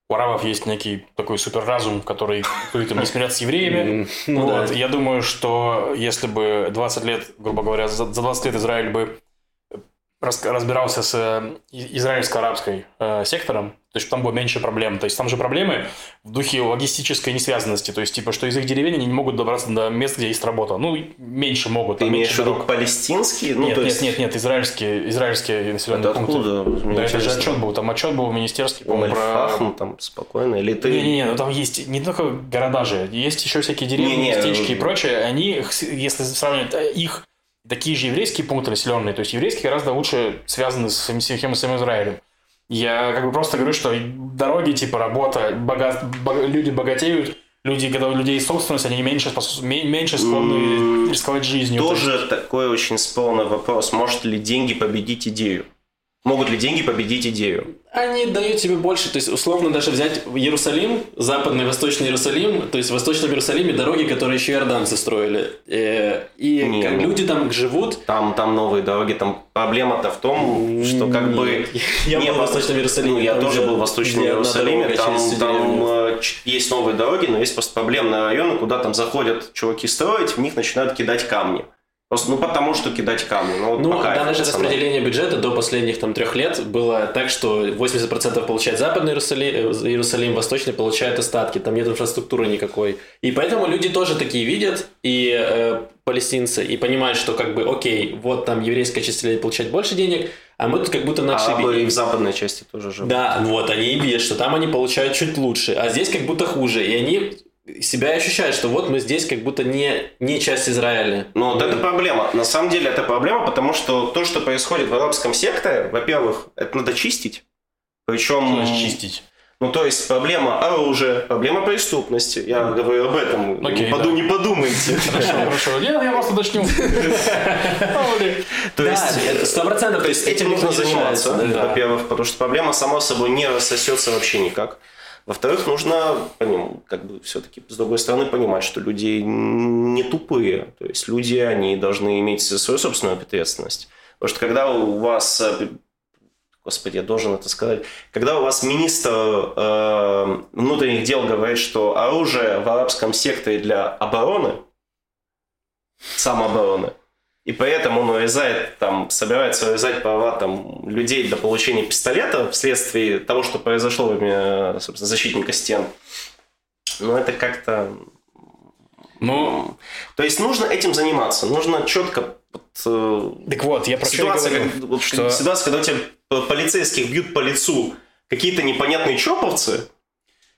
у арабов есть некий такой суперразум, который им не смиряться с евреями. Ну, вот. да. Я думаю, что если бы 20 лет, грубо говоря, за 20 лет Израиль бы разбирался с э, израильско-арабской э, сектором, то есть там было меньше проблем. То есть там же проблемы в духе логистической несвязанности. То есть типа, что из их деревень они не могут добраться до места, где есть работа. Ну, меньше могут. Ты имеешь в виду палестинские? Ну, нет, есть... нет, нет, нет, израильские, израильские населенные это пункты. Откуда? Да, это же отчет был. Там отчет был министерский, по-моему, про... Там спокойно. Или ты... Не-не-не, ну там есть не только города же, есть еще всякие деревни, не, не, местечки и прочее. Они, если сравнивать э, их такие же еврейские пункты населенные, то есть еврейские гораздо лучше связаны с всем Израилем. Я как бы просто говорю, что дороги, типа работа, богат, бог, люди богатеют, люди, когда у людей собственность, они меньше, меньше склонны рисковать жизнью. Тоже есть... такой очень спорный вопрос. Может ли деньги победить идею? Могут ли деньги победить идею? Они дают тебе больше. То есть, условно, даже взять Иерусалим, западный, восточный Иерусалим, то есть в Восточном Иерусалиме дороги, которые еще иорданцы строили. Э, и не, как люди там живут. Там, там новые дороги, там проблема-то в том, что как бы... Я был в Восточном Иерусалиме. Ну, я тоже был в Восточном Иерусалиме. Там, там э, есть новые дороги, но есть просто проблемные районы, куда там заходят чуваки строить, в них начинают кидать камни. Просто, ну, потому что кидать камни. Ну, ну данное же распределение бюджета до последних там трех лет было так, что 80% получает Западный Иерусалим, э, Иерусалим, Восточный получает остатки, там нет инфраструктуры никакой. И поэтому люди тоже такие видят, и э, палестинцы, и понимают, что как бы, окей, вот там еврейская часть получает больше денег, а мы тут как будто на отшибе. А и в западной части тоже живут. Да, вот, они видят, что там они получают чуть лучше, а здесь как будто хуже. И они себя ощущают, что вот мы здесь как будто не, не часть Израиля. Ну, вот это проблема. На самом деле это проблема, потому что то, что происходит в арабском секторе, во-первых, это надо чистить. Причем... Что чистить? Ну, то есть проблема оружия, проблема преступности. Я говорю об этом. Okay, Поду, да. Не подумайте. Хорошо, хорошо. Я, я вас уточню. То есть, сто процентов. То есть этим нужно заниматься, во-первых, потому что проблема сама собой не рассосется вообще никак. Во-вторых, нужно как бы все-таки с другой стороны понимать, что люди не тупые. То есть люди, они должны иметь свою собственную ответственность. Потому что когда у вас э, Господи, я должен это сказать. Когда у вас министр э, внутренних дел говорит, что оружие в арабском секторе для обороны, самообороны, и поэтому он урезает, там, собирается урезать права там, людей до получения пистолета вследствие того, что произошло во время, собственно, защитника стен. Ну, это как-то... Ну, то есть нужно этим заниматься, нужно четко вот, э, так вот, я про ситуация, как, вот, что... ситуация, когда у тебя полицейских бьют по лицу какие-то непонятные чоповцы,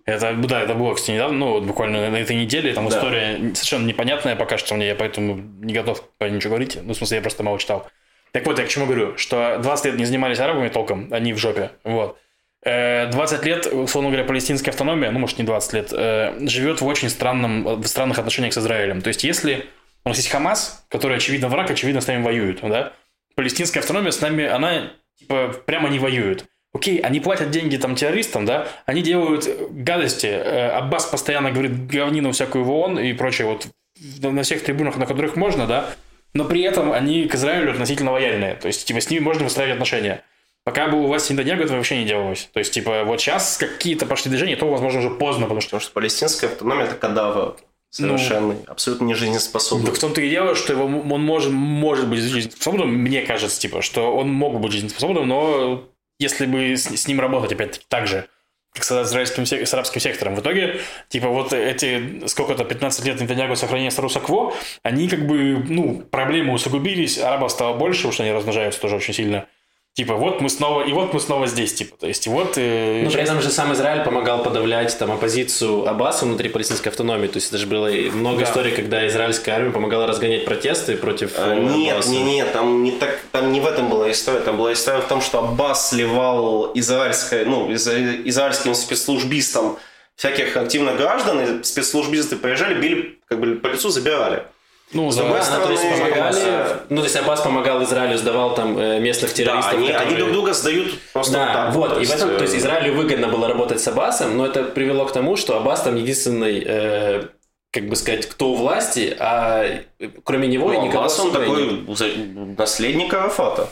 это, да, это было, кстати, недавно, ну, вот буквально на этой неделе, там да. история совершенно непонятная пока что мне, я поэтому не готов ничего говорить, ну, в смысле, я просто мало читал. Так вот, я к чему говорю, что 20 лет не занимались арабами толком, они в жопе, вот. 20 э, лет, условно говоря, палестинская автономия, ну, может, не 20 лет, э, живет в очень странном, в странных отношениях с Израилем. То есть, если у нас есть Хамас, который, очевидно, враг, очевидно, с нами воюет, да, палестинская автономия с нами, она, типа, прямо не воюет. Окей, они платят деньги там террористам, да, они делают гадости. Э, Аббас постоянно говорит говнину всякую в ООН и прочее, вот на всех трибунах, на которых можно, да, но при этом они к Израилю относительно лояльные, то есть, типа, с ними можно выстраивать отношения. Пока бы у вас Синтоньяго это вообще не делалось. То есть, типа, вот сейчас какие-то пошли движения, то, возможно, уже поздно, потому что... Потому что палестинская автономия – это кадавр совершенный, ну, абсолютно не жизнеспособный. Так в том-то и дело, что его, он может, может быть жизнеспособным, мне кажется, типа, что он мог быть жизнеспособным, но если бы с, с ним работать, опять-таки, так же, как с израильским с арабским сектором. В итоге, типа, вот эти, сколько-то, 15 лет Нетаньягу сохранения статуса кво, они как бы, ну, проблемы усугубились, арабов стало больше, потому что они размножаются тоже очень сильно. Типа, вот мы снова, и вот мы снова здесь, типа, то есть, вот... Э, Но при этом же сам Израиль помогал подавлять там оппозицию Аббасу внутри палестинской автономии, то есть это же было много да. историй, когда израильская армия помогала разгонять протесты против а, Нет, Аббаса. нет, нет, там не так, там не в этом была история, там была история в том, что Аббас сливал израильское, ну, из, израильским спецслужбистам всяких активных граждан, и спецслужбисты приезжали, били, как бы по лицу забирали. Ну, с другой да, стороны, то есть помогали, ну, то есть Аббас помогал Израилю, сдавал там э, местных террористов. Да, они, которые... они друг друга сдают просто да, так. Вот, то и есть... в этом, то есть э, Израилю выгодно было работать с Аббасом, но это привело к тому, что Аббас там единственный э, как бы сказать, кто у власти, а кроме него ну, никого Аббас он такой наследник Арафата.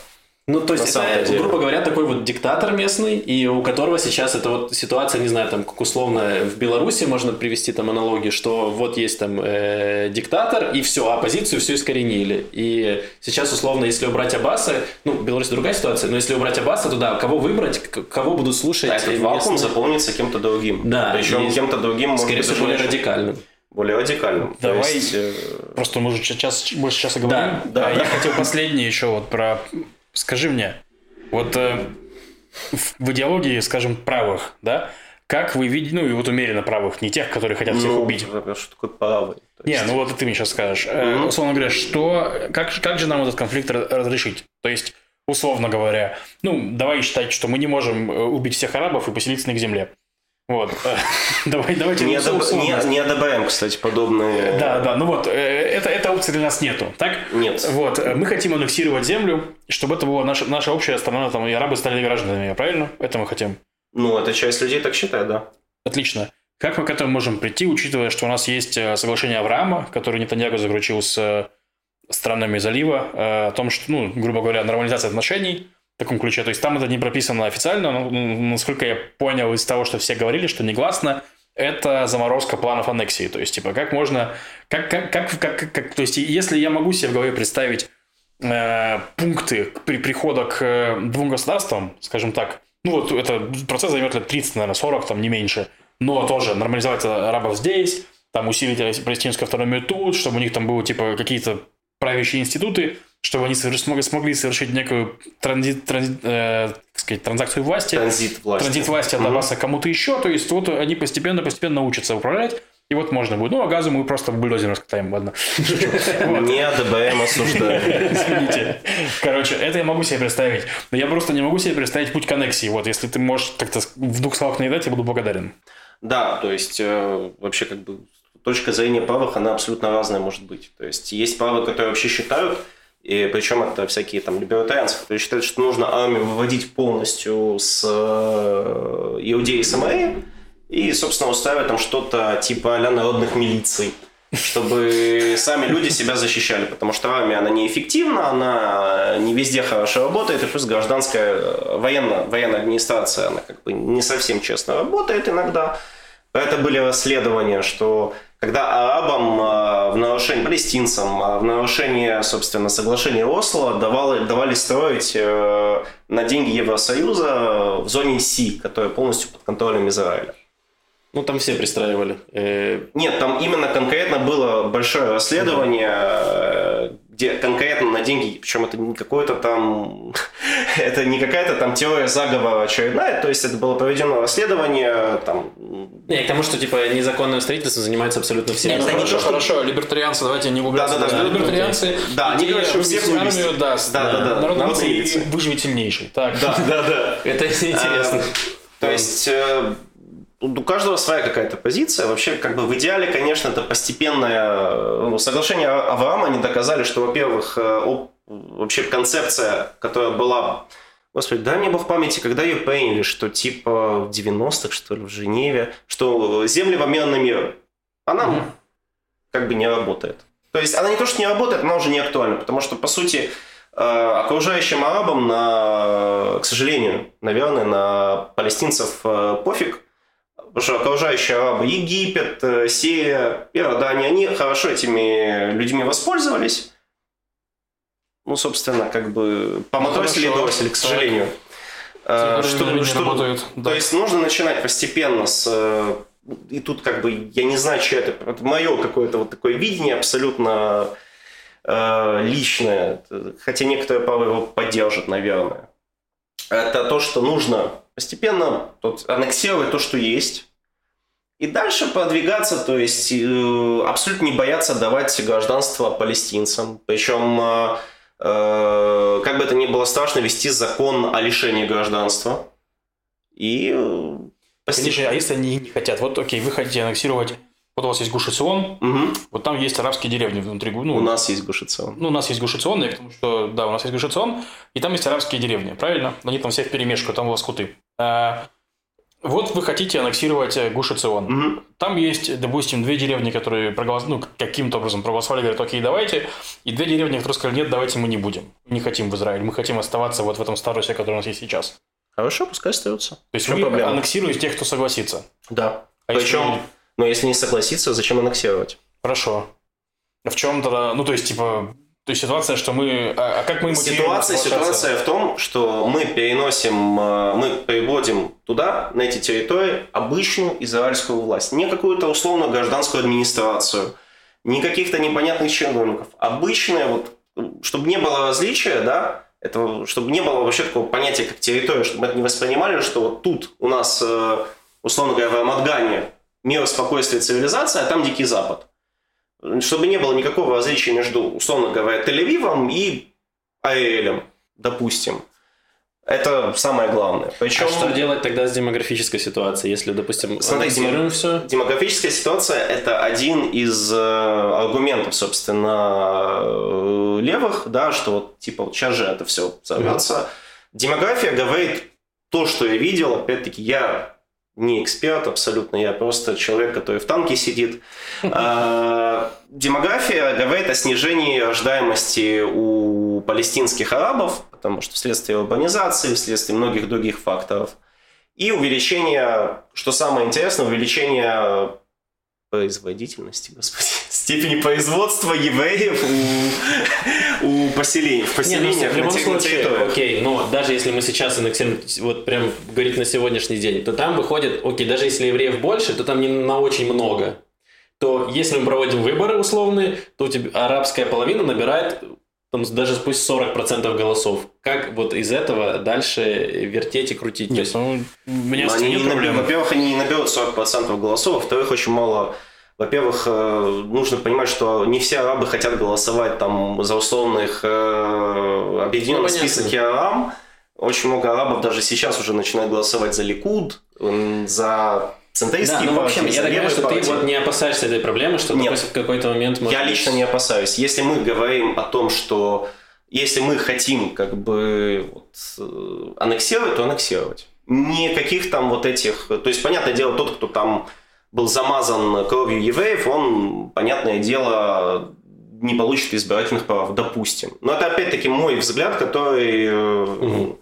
Ну, то есть, это, грубо говоря, такой вот диктатор местный, и у которого сейчас эта вот ситуация, не знаю, там, как условно в Беларуси можно привести там аналогии, что вот есть там э, диктатор, и все, оппозицию все искоренили. И сейчас, условно, если убрать Аббаса, ну, в Беларуси другая ситуация, но если убрать Аббаса, то да, кого выбрать, кого будут слушать? А этот вакуум заполнится кем-то другим. Да. Причем кем-то другим, Скорее всего, более радикальным более радикальным. Давай, есть, э... просто мы уже сейчас, больше часа говорим. Да, да. А я хотел последнее еще вот про Скажи мне, вот э, в идеологии, скажем, правых, да, как вы видите, ну и вот умеренно правых, не тех, которые хотят всех ну, убить. Что такое правый? Есть... Не, ну вот ты мне сейчас скажешь. Mm-hmm. условно говоря, что, как, как же нам этот конфликт разрешить? То есть, условно говоря, ну, давай считать, что мы не можем э, убить всех арабов и поселиться на их земле. Вот. Давай, давайте не, одоб... не, не одобряем, кстати, подобные... Да, да, ну вот, э, это, эта опции для нас нету, так? Нет. Вот, э, мы хотим аннексировать землю, чтобы это была наша, наша общая страна, там, и арабы стали гражданами, правильно? Это мы хотим. Ну, эта часть людей так считает, да. Отлично. Как мы к этому можем прийти, учитывая, что у нас есть э, соглашение Авраама, которое Нетаньягу заключил с странами залива, о том, что, ну, грубо говоря, нормализация отношений – таком ключе. То есть там это не прописано официально, но насколько я понял из того, что все говорили, что негласно, это заморозка планов аннексии. То есть, типа, как можно... Как, как, как, как, как, то есть, если я могу себе в голове представить э, пункты при прихода к э, двум государствам, скажем так, ну вот это процесс займет лет 30, наверное, 40, там не меньше, но тоже нормализовать арабов здесь, там усилить палестинскую автономию тут, чтобы у них там было типа какие-то правящие институты, чтобы они смогли, смогли совершить некую транзит, транзит, э, сказать, транзакцию власти. Транзит власти. Транзит власти от Донбасса угу. кому-то еще. То есть вот они постепенно-постепенно учатся управлять. И вот можно будет. Ну, а газу мы просто бульдозером раскатаем, ладно. Не АДБМ осуждаю. Извините. Короче, это я могу себе представить. Но я просто не могу себе представить путь к аннексии. Вот, если ты можешь как-то в двух словах наедать, я буду благодарен. Да, то есть э, вообще как бы точка зрения правых, она абсолютно разная может быть. То есть есть правые, которые вообще считают, и причем это всякие там либертарианцы, которые считают, что нужно армию выводить полностью с э, Иудеи Самарии, и, собственно, устраивать там что-то типа а народных милиций чтобы сами люди себя защищали, потому что армия, она неэффективна, она не везде хорошо работает, и плюс гражданская э, военная, военная администрация, она как бы не совсем честно работает иногда. Это были расследования, что когда арабам э, в нарушении, палестинцам, э, в нарушении, собственно, соглашения Осло давали, давали строить на деньги Евросоюза в зоне Си, которая полностью под контролем Израиля. Ну, там все пристраивали. Э, Нет, там именно конкретно было большое расследование, э, где конкретно на деньги, причем это не какое-то там, это не какая-то там теория заговора очередная, то есть это было проведено расследование там... Не, к тому, что типа незаконным строительством занимаются абсолютно все. Нет, это не то, что... Хорошо, либертарианцы, давайте не углубляться. Да, да, да. Либертарианцы, да, они говорят, что всех армию, да, да, да, да, народ выживет сильнейший. Так. Да, да, да. Это интересно. То есть э, у каждого своя какая-то позиция. Вообще, как бы в идеале, конечно, это постепенное ну, соглашение Авраама. Они доказали, что, во-первых, э, вообще концепция, которая была Господи, дай мне бог памяти, когда ее приняли, что типа в 90-х, что ли, в Женеве, что земли в обмен на мир, она mm-hmm. как бы не работает. То есть она не то, что не работает, она уже не актуальна, потому что, по сути, э, окружающим арабам, на, к сожалению, наверное, на палестинцев э, пофиг, что окружающие арабы, Египет, э, Сирия, Иордания, они хорошо этими людьми воспользовались. Ну, собственно, как бы поматросили и бросили, к сожалению. А, что, что, работают, да. То есть нужно начинать постепенно с... Э, и тут как бы, я не знаю, что это, это мое какое-то вот такое видение абсолютно э, личное, хотя некоторые правы его поддержат, наверное. Это то, что нужно постепенно тут аннексировать то, что есть, и дальше продвигаться, то есть э, абсолютно не бояться давать гражданство палестинцам. Причем, э, э, как бы это ни было страшно, вести закон о лишении гражданства. И... Конечно, а если они не хотят? Вот, окей, вы хотите аннексировать вот у вас есть Гушицион, угу. вот там есть арабские деревни внутри. Ну, у нас есть Гушицион. Ну, у нас есть Гушицион, потому что, да, у нас есть Гушицион, и там есть арабские деревни, правильно? Они там все в перемешку, там у вас куты. А, вот вы хотите аннексировать э, Гушицион. Угу. Там есть, допустим, две деревни, которые проголос... ну, каким-то образом проголосовали, говорят, окей, давайте. И две деревни, которые сказали, нет, давайте мы не будем. Не хотим в Израиль, мы хотим оставаться вот в этом статусе, который у нас есть сейчас. Хорошо, пускай остается. То есть вы проблема? аннексируете тех, кто согласится. Да. А Причем... Если но если не согласиться, зачем аннексировать? Хорошо. В чем тогда, ну то есть типа, то есть ситуация, что мы, а, а как мы Ситуация, ситуация в том, что мы переносим, э, мы переводим туда, на эти территории, обычную израильскую власть. Не какую-то условную гражданскую администрацию, не каких-то непонятных чиновников. Обычная вот, чтобы не было различия, да, это, чтобы не было вообще такого понятия, как территория, чтобы мы это не воспринимали, что вот тут у нас, э, условно говоря, в Амадгане мир, спокойствие, цивилизация, а там Дикий Запад. Чтобы не было никакого различия между, условно говоря, Тель-Авивом и Ариэлем, допустим. Это самое главное. Причем... А что делать тогда с демографической ситуацией, если, допустим, Смотри, дем... все? Демографическая ситуация – это один из э, аргументов, собственно, э, левых, да, что вот, типа, вот сейчас же это все взорвется. Mm-hmm. Демография говорит то, что я видел, опять-таки, я не эксперт абсолютно, я просто человек, который в танке сидит. А, демография говорит о снижении рождаемости у палестинских арабов, потому что вследствие урбанизации, вследствие многих других факторов. И увеличение, что самое интересное, увеличение производительности, господи, степени производства евреев у, у поселений, в поселениях Не, ну, в любом случае, окей, но даже если мы сейчас аннексируем, вот прям говорить на сегодняшний день, то там выходит, окей, даже если евреев больше, то там не на очень много. То если мы проводим выборы условные, то у тебя арабская половина набирает там, даже пусть 40% голосов. Как вот из этого дальше вертеть и крутить? Нет, ну, у меня они не наберут, Во-первых, они не наберут 40% голосов, во-вторых, очень мало во-первых, э, нужно понимать, что не все арабы хотят голосовать там за условных э, объединенный ну, список Ярам. Очень много арабов даже сейчас уже начинают голосовать за Ликуд, за центристские да, ну, партии, в общем, я так понимаю, что партии. ты вот не опасаешься этой проблемы, что Нет, в какой-то момент... Может... Я лично не опасаюсь. Если мы говорим о том, что если мы хотим как бы вот, э, аннексировать, то аннексировать. Никаких там вот этих... То есть, понятное дело, тот, кто там был замазан кровью евреев, он, понятное дело, не получит избирательных прав, допустим. Но это опять-таки мой взгляд, который угу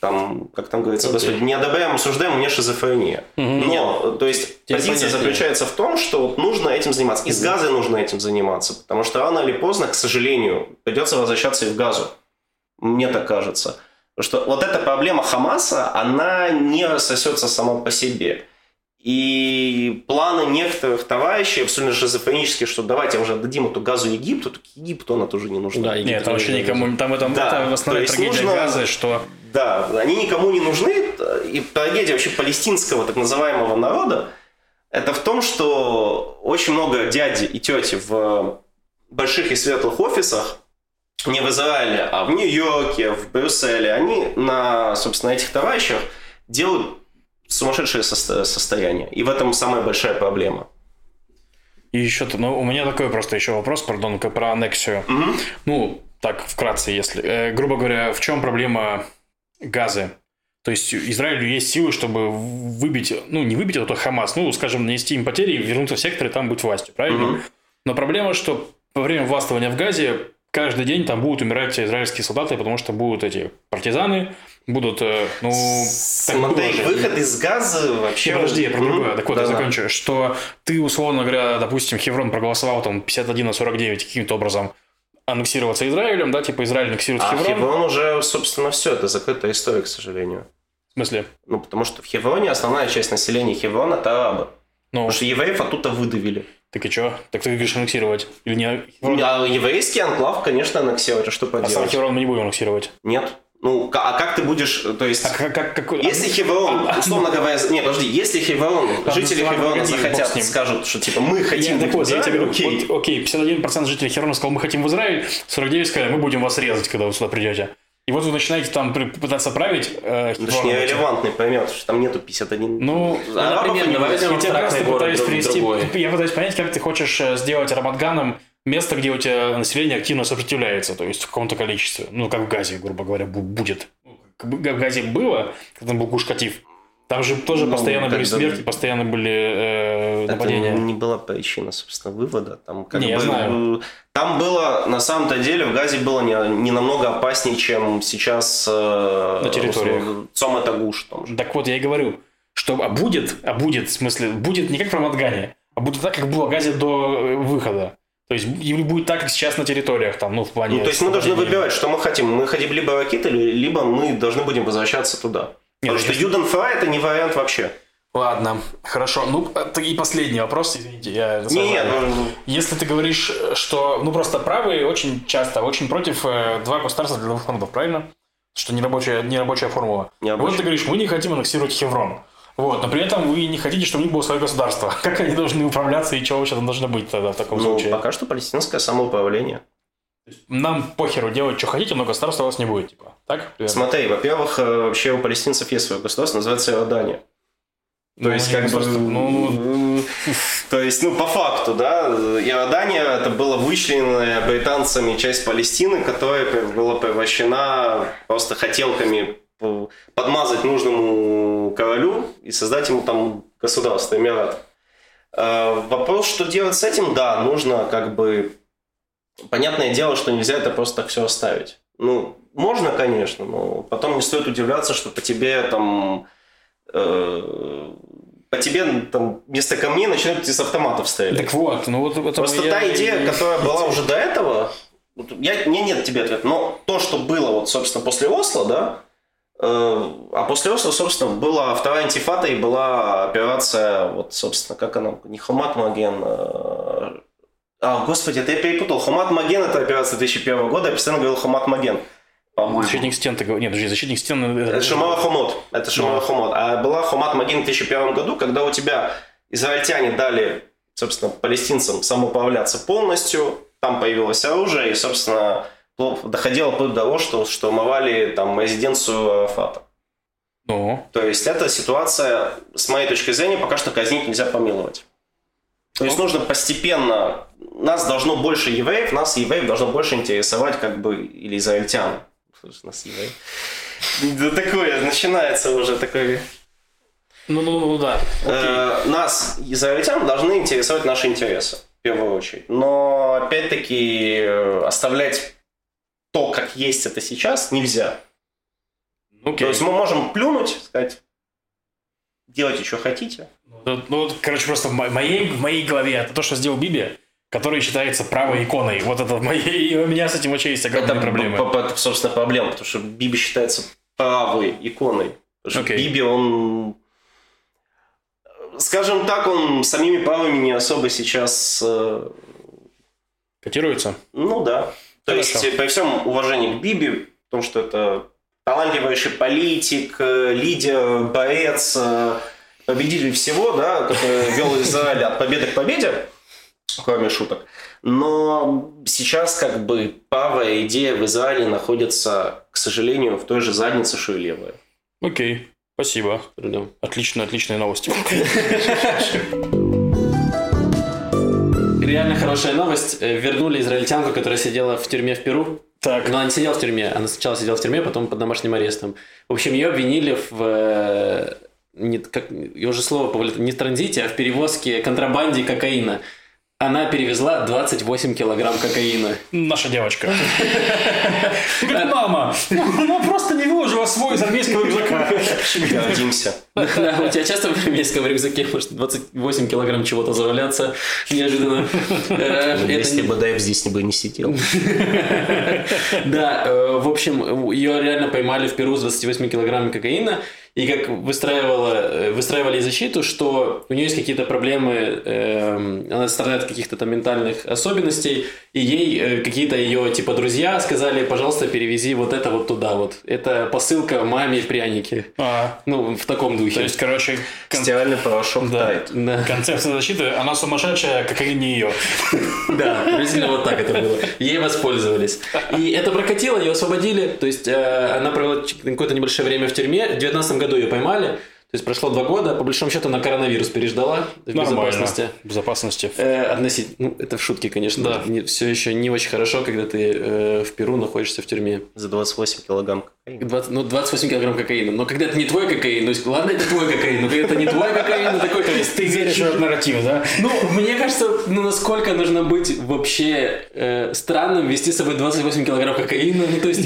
там, как там говорится, okay. господи, не одобряем, осуждаем, не шизофрения. Mm-hmm. Но, то есть, Тебе позиция понятнее. заключается в том, что вот нужно этим заниматься. И с газой нужно этим заниматься, потому что рано или поздно, к сожалению, придется возвращаться и в газу. Мне так кажется. Потому что вот эта проблема Хамаса, она не рассосется сама по себе. И планы некоторых товарищей абсолютно шизофренические, что давайте уже отдадим эту газу Египту, так Египту она тоже не нужна. Да, Египет Нет, там вообще никому, там это, да, это основная трагедия нужно, газа, что... Да, они никому не нужны, и трагедия вообще палестинского так называемого народа, это в том, что очень много дяди и тети в больших и светлых офисах, не в Израиле, а в Нью-Йорке, в Брюсселе, они на, собственно, этих товарищах делают сумасшедшее со- состояние. И в этом самая большая проблема. И еще-то, ну, у меня такой просто еще вопрос, пардон, про аннексию. Угу. Ну, так, вкратце, если. Э, грубо говоря, в чем проблема газы? То есть Израилю есть силы, чтобы выбить, ну, не выбить этот Хамас, ну, скажем, нанести им потери, вернуться в сектор и там быть властью, правильно? Угу. Но проблема, что во время властвования в Газе каждый день там будут умирать израильские солдаты, потому что будут эти партизаны, будут, э, ну... Смотри, выход из газа вообще... Подожди, я про другое. Так вот, да, я закончу. Что ты, условно говоря, допустим, Хеврон проголосовал там 51 на 49 каким-то образом аннексироваться Израилем, да, типа Израиль аннексирует а Хеврон. Хеврон уже, собственно, все, это закрытая история, к сожалению. В смысле? Ну, потому что в Хевроне основная часть населения Хеврона – это арабы. Ну. Потому что евреев оттуда выдавили. Так и что? Так ты говоришь аннексировать? Или не? А еврейский анклав, конечно, аннексировать, а что поделать? А сам Хеврон мы не будем аннексировать? Нет. Ну, а как ты будешь, то есть... А как, как, какой... Если Хеврон, а, условно говоря... Нет, подожди, если Хеврон, жители Хеврона захотят, скажут, что типа мы хотим я, так вот, я тебе говорю, окей. Вот, окей, 51% жителей Хеврона сказал, мы хотим в Израиль, 49 сказали, мы будем вас резать, когда вы сюда придете. И вот вы начинаете там пытаться править. Э, Это же нерелевантный поймет, что там нету 51. Ну, ну например, возьмем я просто пытаюсь привести, я пытаюсь понять, как ты хочешь э, сделать Рамадганом место, где у тебя население активно сопротивляется, то есть в каком-то количестве. Ну, как в Газе, грубо говоря, будет. Как в Газе было, когда там был Гушкатив, там же тоже ну, постоянно были смерти, постоянно были э, нападения. Это не была причина, собственно, вывода. Там, как не, бы, я знаю. Там было, на самом-то деле, в Газе было не, не намного опаснее, чем сейчас э, на территории. Цома Тагуш. Так вот, я и говорю, что а будет, а будет, в смысле, будет не как в Рамадгане, а будет так, как было в Газе до э, выхода. То есть будет так, как сейчас на территориях, там, ну, в плане... Ну, то есть мы должны выбирать, что мы хотим. Мы хотим либо ракеты, либо мы должны будем возвращаться туда. Нет, Потому что Юденфра это не вариант вообще. Ладно, хорошо. Ну, и последний вопрос, извините, я... Не, нет, ну... Если ты говоришь, что, ну, просто правые очень часто, очень против э, два государства для двух народов, правильно? Что нерабочая, нерабочая формула. Нерабочая. Вот ты говоришь, мы не хотим аннексировать Хеврон. Вот, но при этом вы не хотите, чтобы у них было свое государство. Как они должны управляться и чего вообще там должно быть тогда в таком ну, случае? пока что палестинское самоуправление. Нам похеру делать, что хотите, но государства у вас не будет, типа. Так? Примерно? Смотри, во-первых, э, вообще у палестинцев есть свое государство, называется Иордания. То ну, есть, как бы... Ну... То есть, ну, по факту, да, Иордания это была вычлененная британцами часть Палестины, которая была превращена просто хотелками подмазать нужному королю и создать ему там государство, Эмират. Э, вопрос, что делать с этим, да, нужно как бы... Понятное дело, что нельзя это просто так все оставить. Ну, можно, конечно, но потом не стоит удивляться, что по тебе там э, по тебе там вместо камней начинают из автоматов стрелять. Так вот, ну вот это Просто моя- та идея, которая была уже до этого, я, мне нет тебе ответа, но то, что было, вот, собственно, после Осло, да, э, а после Осло, собственно, была вторая антифата и была операция, вот, собственно, как она, не Хомат Маген, э, а, господи, это я перепутал. Хомат Маген это операция 2001 года, я постоянно говорил Хомат Маген. по-моему. Защитник стен, ты говоришь. Нет, подожди, защитник стен... Это Шамала Хомот. Это Шамала Хомот. А была Хомат Маген в 2001 году, когда у тебя израильтяне дали, собственно, палестинцам самоуправляться полностью, там появилось оружие, и, собственно, доходило вплоть до того, что штурмовали там резиденцию Арафата. Ну, То есть, эта ситуация, с моей точки зрения, пока что казнить нельзя помиловать. То есть, нужно постепенно... Нас должно больше евреев, нас евреев должно больше интересовать, как бы, или израильтян. Слушай, нас евреи. Да такое, начинается уже такое... ну, ну, ну, да. Э, нас, израильтян, должны интересовать наши интересы, в первую очередь. Но, опять-таки, э, оставлять то, как есть это сейчас, нельзя. Ну, Окей. То есть мы можем плюнуть, сказать, делайте, что хотите. Ну, ну, вот, короче, просто в мо- моей, в моей голове это то, что сделал Биби, который считается правой иконой. Вот это в моей... И у меня с этим вообще есть огромные это, проблемы. п- п- собственно, проблема, потому что Биби считается правой иконой. Потому что Окей. Биби, он... Скажем так, он самими правыми не особо сейчас... э, Котируется? Ну да. То Хорошо. есть, э, при всем уважении к Биби, потому что это талантливейший политик, э, лидер, боец, э, победитель всего, да, который вел Израиль от победы к победе, кроме шуток. Но сейчас как бы правая идея в Израиле находится, к сожалению, в той же заднице, что и левая. Окей. Спасибо. Отлично, отличные новости. Реально хорошая новость. Э, Вернули израильтянку, которая сидела в тюрьме в Перу. Так. Но она не сидела в тюрьме. Она сначала сидела в тюрьме, потом под домашним арестом. В общем, ее обвинили в... Не, как, я уже слово повылет- не в транзите, а в перевозке, контрабанде кокаина. Она перевезла 28 килограмм кокаина. Наша девочка. Говорит, мама, она просто не выложила свой из армейского рюкзака. Гордимся. Да, у тебя часто в армейском рюкзаке может 28 килограмм чего-то заваляться неожиданно. Э, это Если бы Дэйв здесь бы не сидел. Да, э, в общем, ее реально поймали в Перу с 28 килограммами кокаина, и как выстраивала, э, выстраивали защиту, что у нее есть какие-то проблемы, эм, она страдает от каких-то там ментальных особенностей, и ей э, какие-то ее типа друзья сказали, пожалуйста, перевези вот это вот туда вот. Это посылка маме пряники. А, Ну, в таком духе. То есть, короче, кон- Стиральный порошок Да. тает. Да. концепция защиты, она сумасшедшая, как и не ее. Да, приблизительно вот так это было. Ей воспользовались. И это прокатило, ее освободили. То есть э, она провела какое-то небольшое время в тюрьме. В 2019 году ее поймали. То есть прошло два года. По большому счету она коронавирус переждала в безопасности. В безопасности. Э, относительно, ну, это в шутке, конечно. Да. все еще не очень хорошо, когда ты э, в Перу находишься в тюрьме. За 28 килограмм кокаина. 20, ну, 28 килограмм кокаина. Но когда это не твой кокаин, ну, ладно, это твой кокаин, но когда это не твой кокаин, ну, такой, то есть Ты веришь в этот нарратив, да? ну, мне кажется, ну насколько нужно быть вообще э, странным вести с собой 28 килограмм кокаина. Ну, то есть,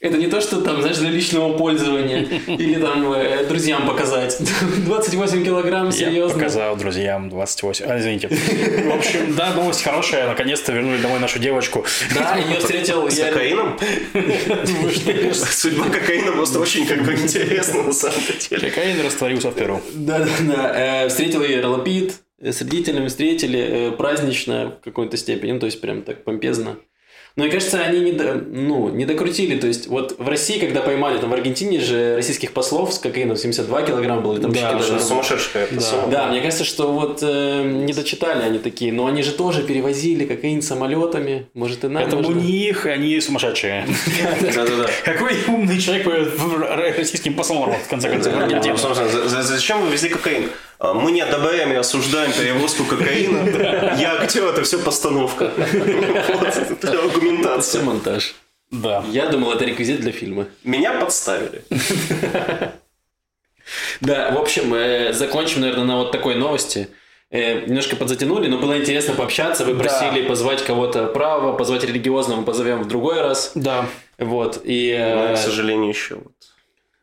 это не то, что там, знаешь, для личного пользования или там э, друзьям показать. 28 килограмм, Я серьезно. показал друзьям 28. А, извините. В общем, да, новость хорошая. Наконец-то вернули домой нашу девочку. Да, ее встретил... С я- кокаином? Судьба кокаина просто очень как бы интересна на самом деле. Кокаин растворился в Перу. Да, да, да. Э, Встретил ее Ролопит, с родителями встретили э, празднично в какой-то степени, ну, то есть прям так помпезно. Но мне кажется, они не, до- ну, не докрутили. То есть, вот в России, когда поймали, там в Аргентине же российских послов с кокаином 72 килограмма было, или там Да, же- сумасшедшая Да. сумма. Да, мне кажется, что вот э, не дочитали они такие, но они же тоже перевозили кокаин самолетами, может и нам Это у них, они сумасшедшие. Какой умный человек российским послом, в конце концов, Зачем вы везли кокаин? А, Мы не одобряем и осуждаем перевозку кокаина. Я актер, это все постановка. Это Это аргументация. все монтаж. Да. Я думал, это реквизит для фильма. Меня подставили. Да, в общем, э, закончим, наверное, на вот такой новости. Э, немножко подзатянули, но было интересно пообщаться. Вы Да. просили позвать кого-то правого, позвать религиозного, мы позовем в другой раз. Да. Вот, и... Но, э, к сожалению, еще вот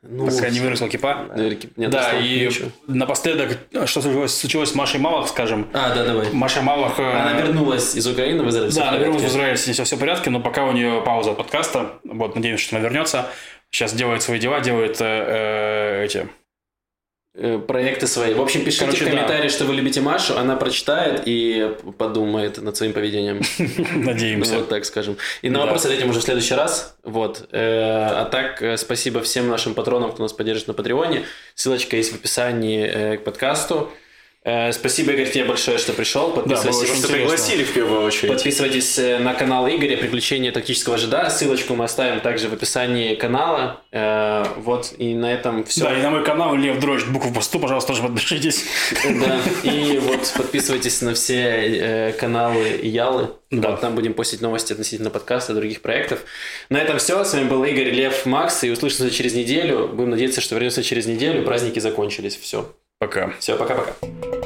Ну, пока не выросла кипа. Не да, и ничего. напоследок, что случилось, случилось с Машей Малах, скажем. А, да, давай. Маша Малах... Э, она вернулась из Украины в Израиль. Да, она вернулась в Израиль, с ней все, в порядке, но пока у нее пауза подкаста. Вот, надеемся, что она вернется. Сейчас делает свои дела, делает э, э, эти проекты свои. В общем, пишите Короче, в комментарии, да. что вы любите Машу, она прочитает и подумает над своим поведением. Надеемся. Вот так скажем. И на вопрос ответим уже в следующий раз. Вот. Э, а так, э, спасибо всем нашим патронам, кто нас поддержит на Патреоне. Ссылочка есть в описании к подкасту. Э, спасибо, Игорь, тебе большое, что пришел. Подписывайтесь, да, что пригласили в первую очередь. Подписывайтесь э, на канал Игоря «Приключения тактического жида». Ссылочку мы оставим также в описании канала. Э, вот, и на этом все. Да, и на мой канал Лев Дрожь, букву посту, пожалуйста, тоже подпишитесь. Да, и вот подписывайтесь на все каналы Ялы. Да. Вот, там будем постить новости относительно подкаста и других проектов. На этом все. С вами был Игорь, Лев, Макс. И услышимся через неделю. Будем надеяться, что вернемся через неделю. Праздники закончились. Все. Пока. Все, пока-пока.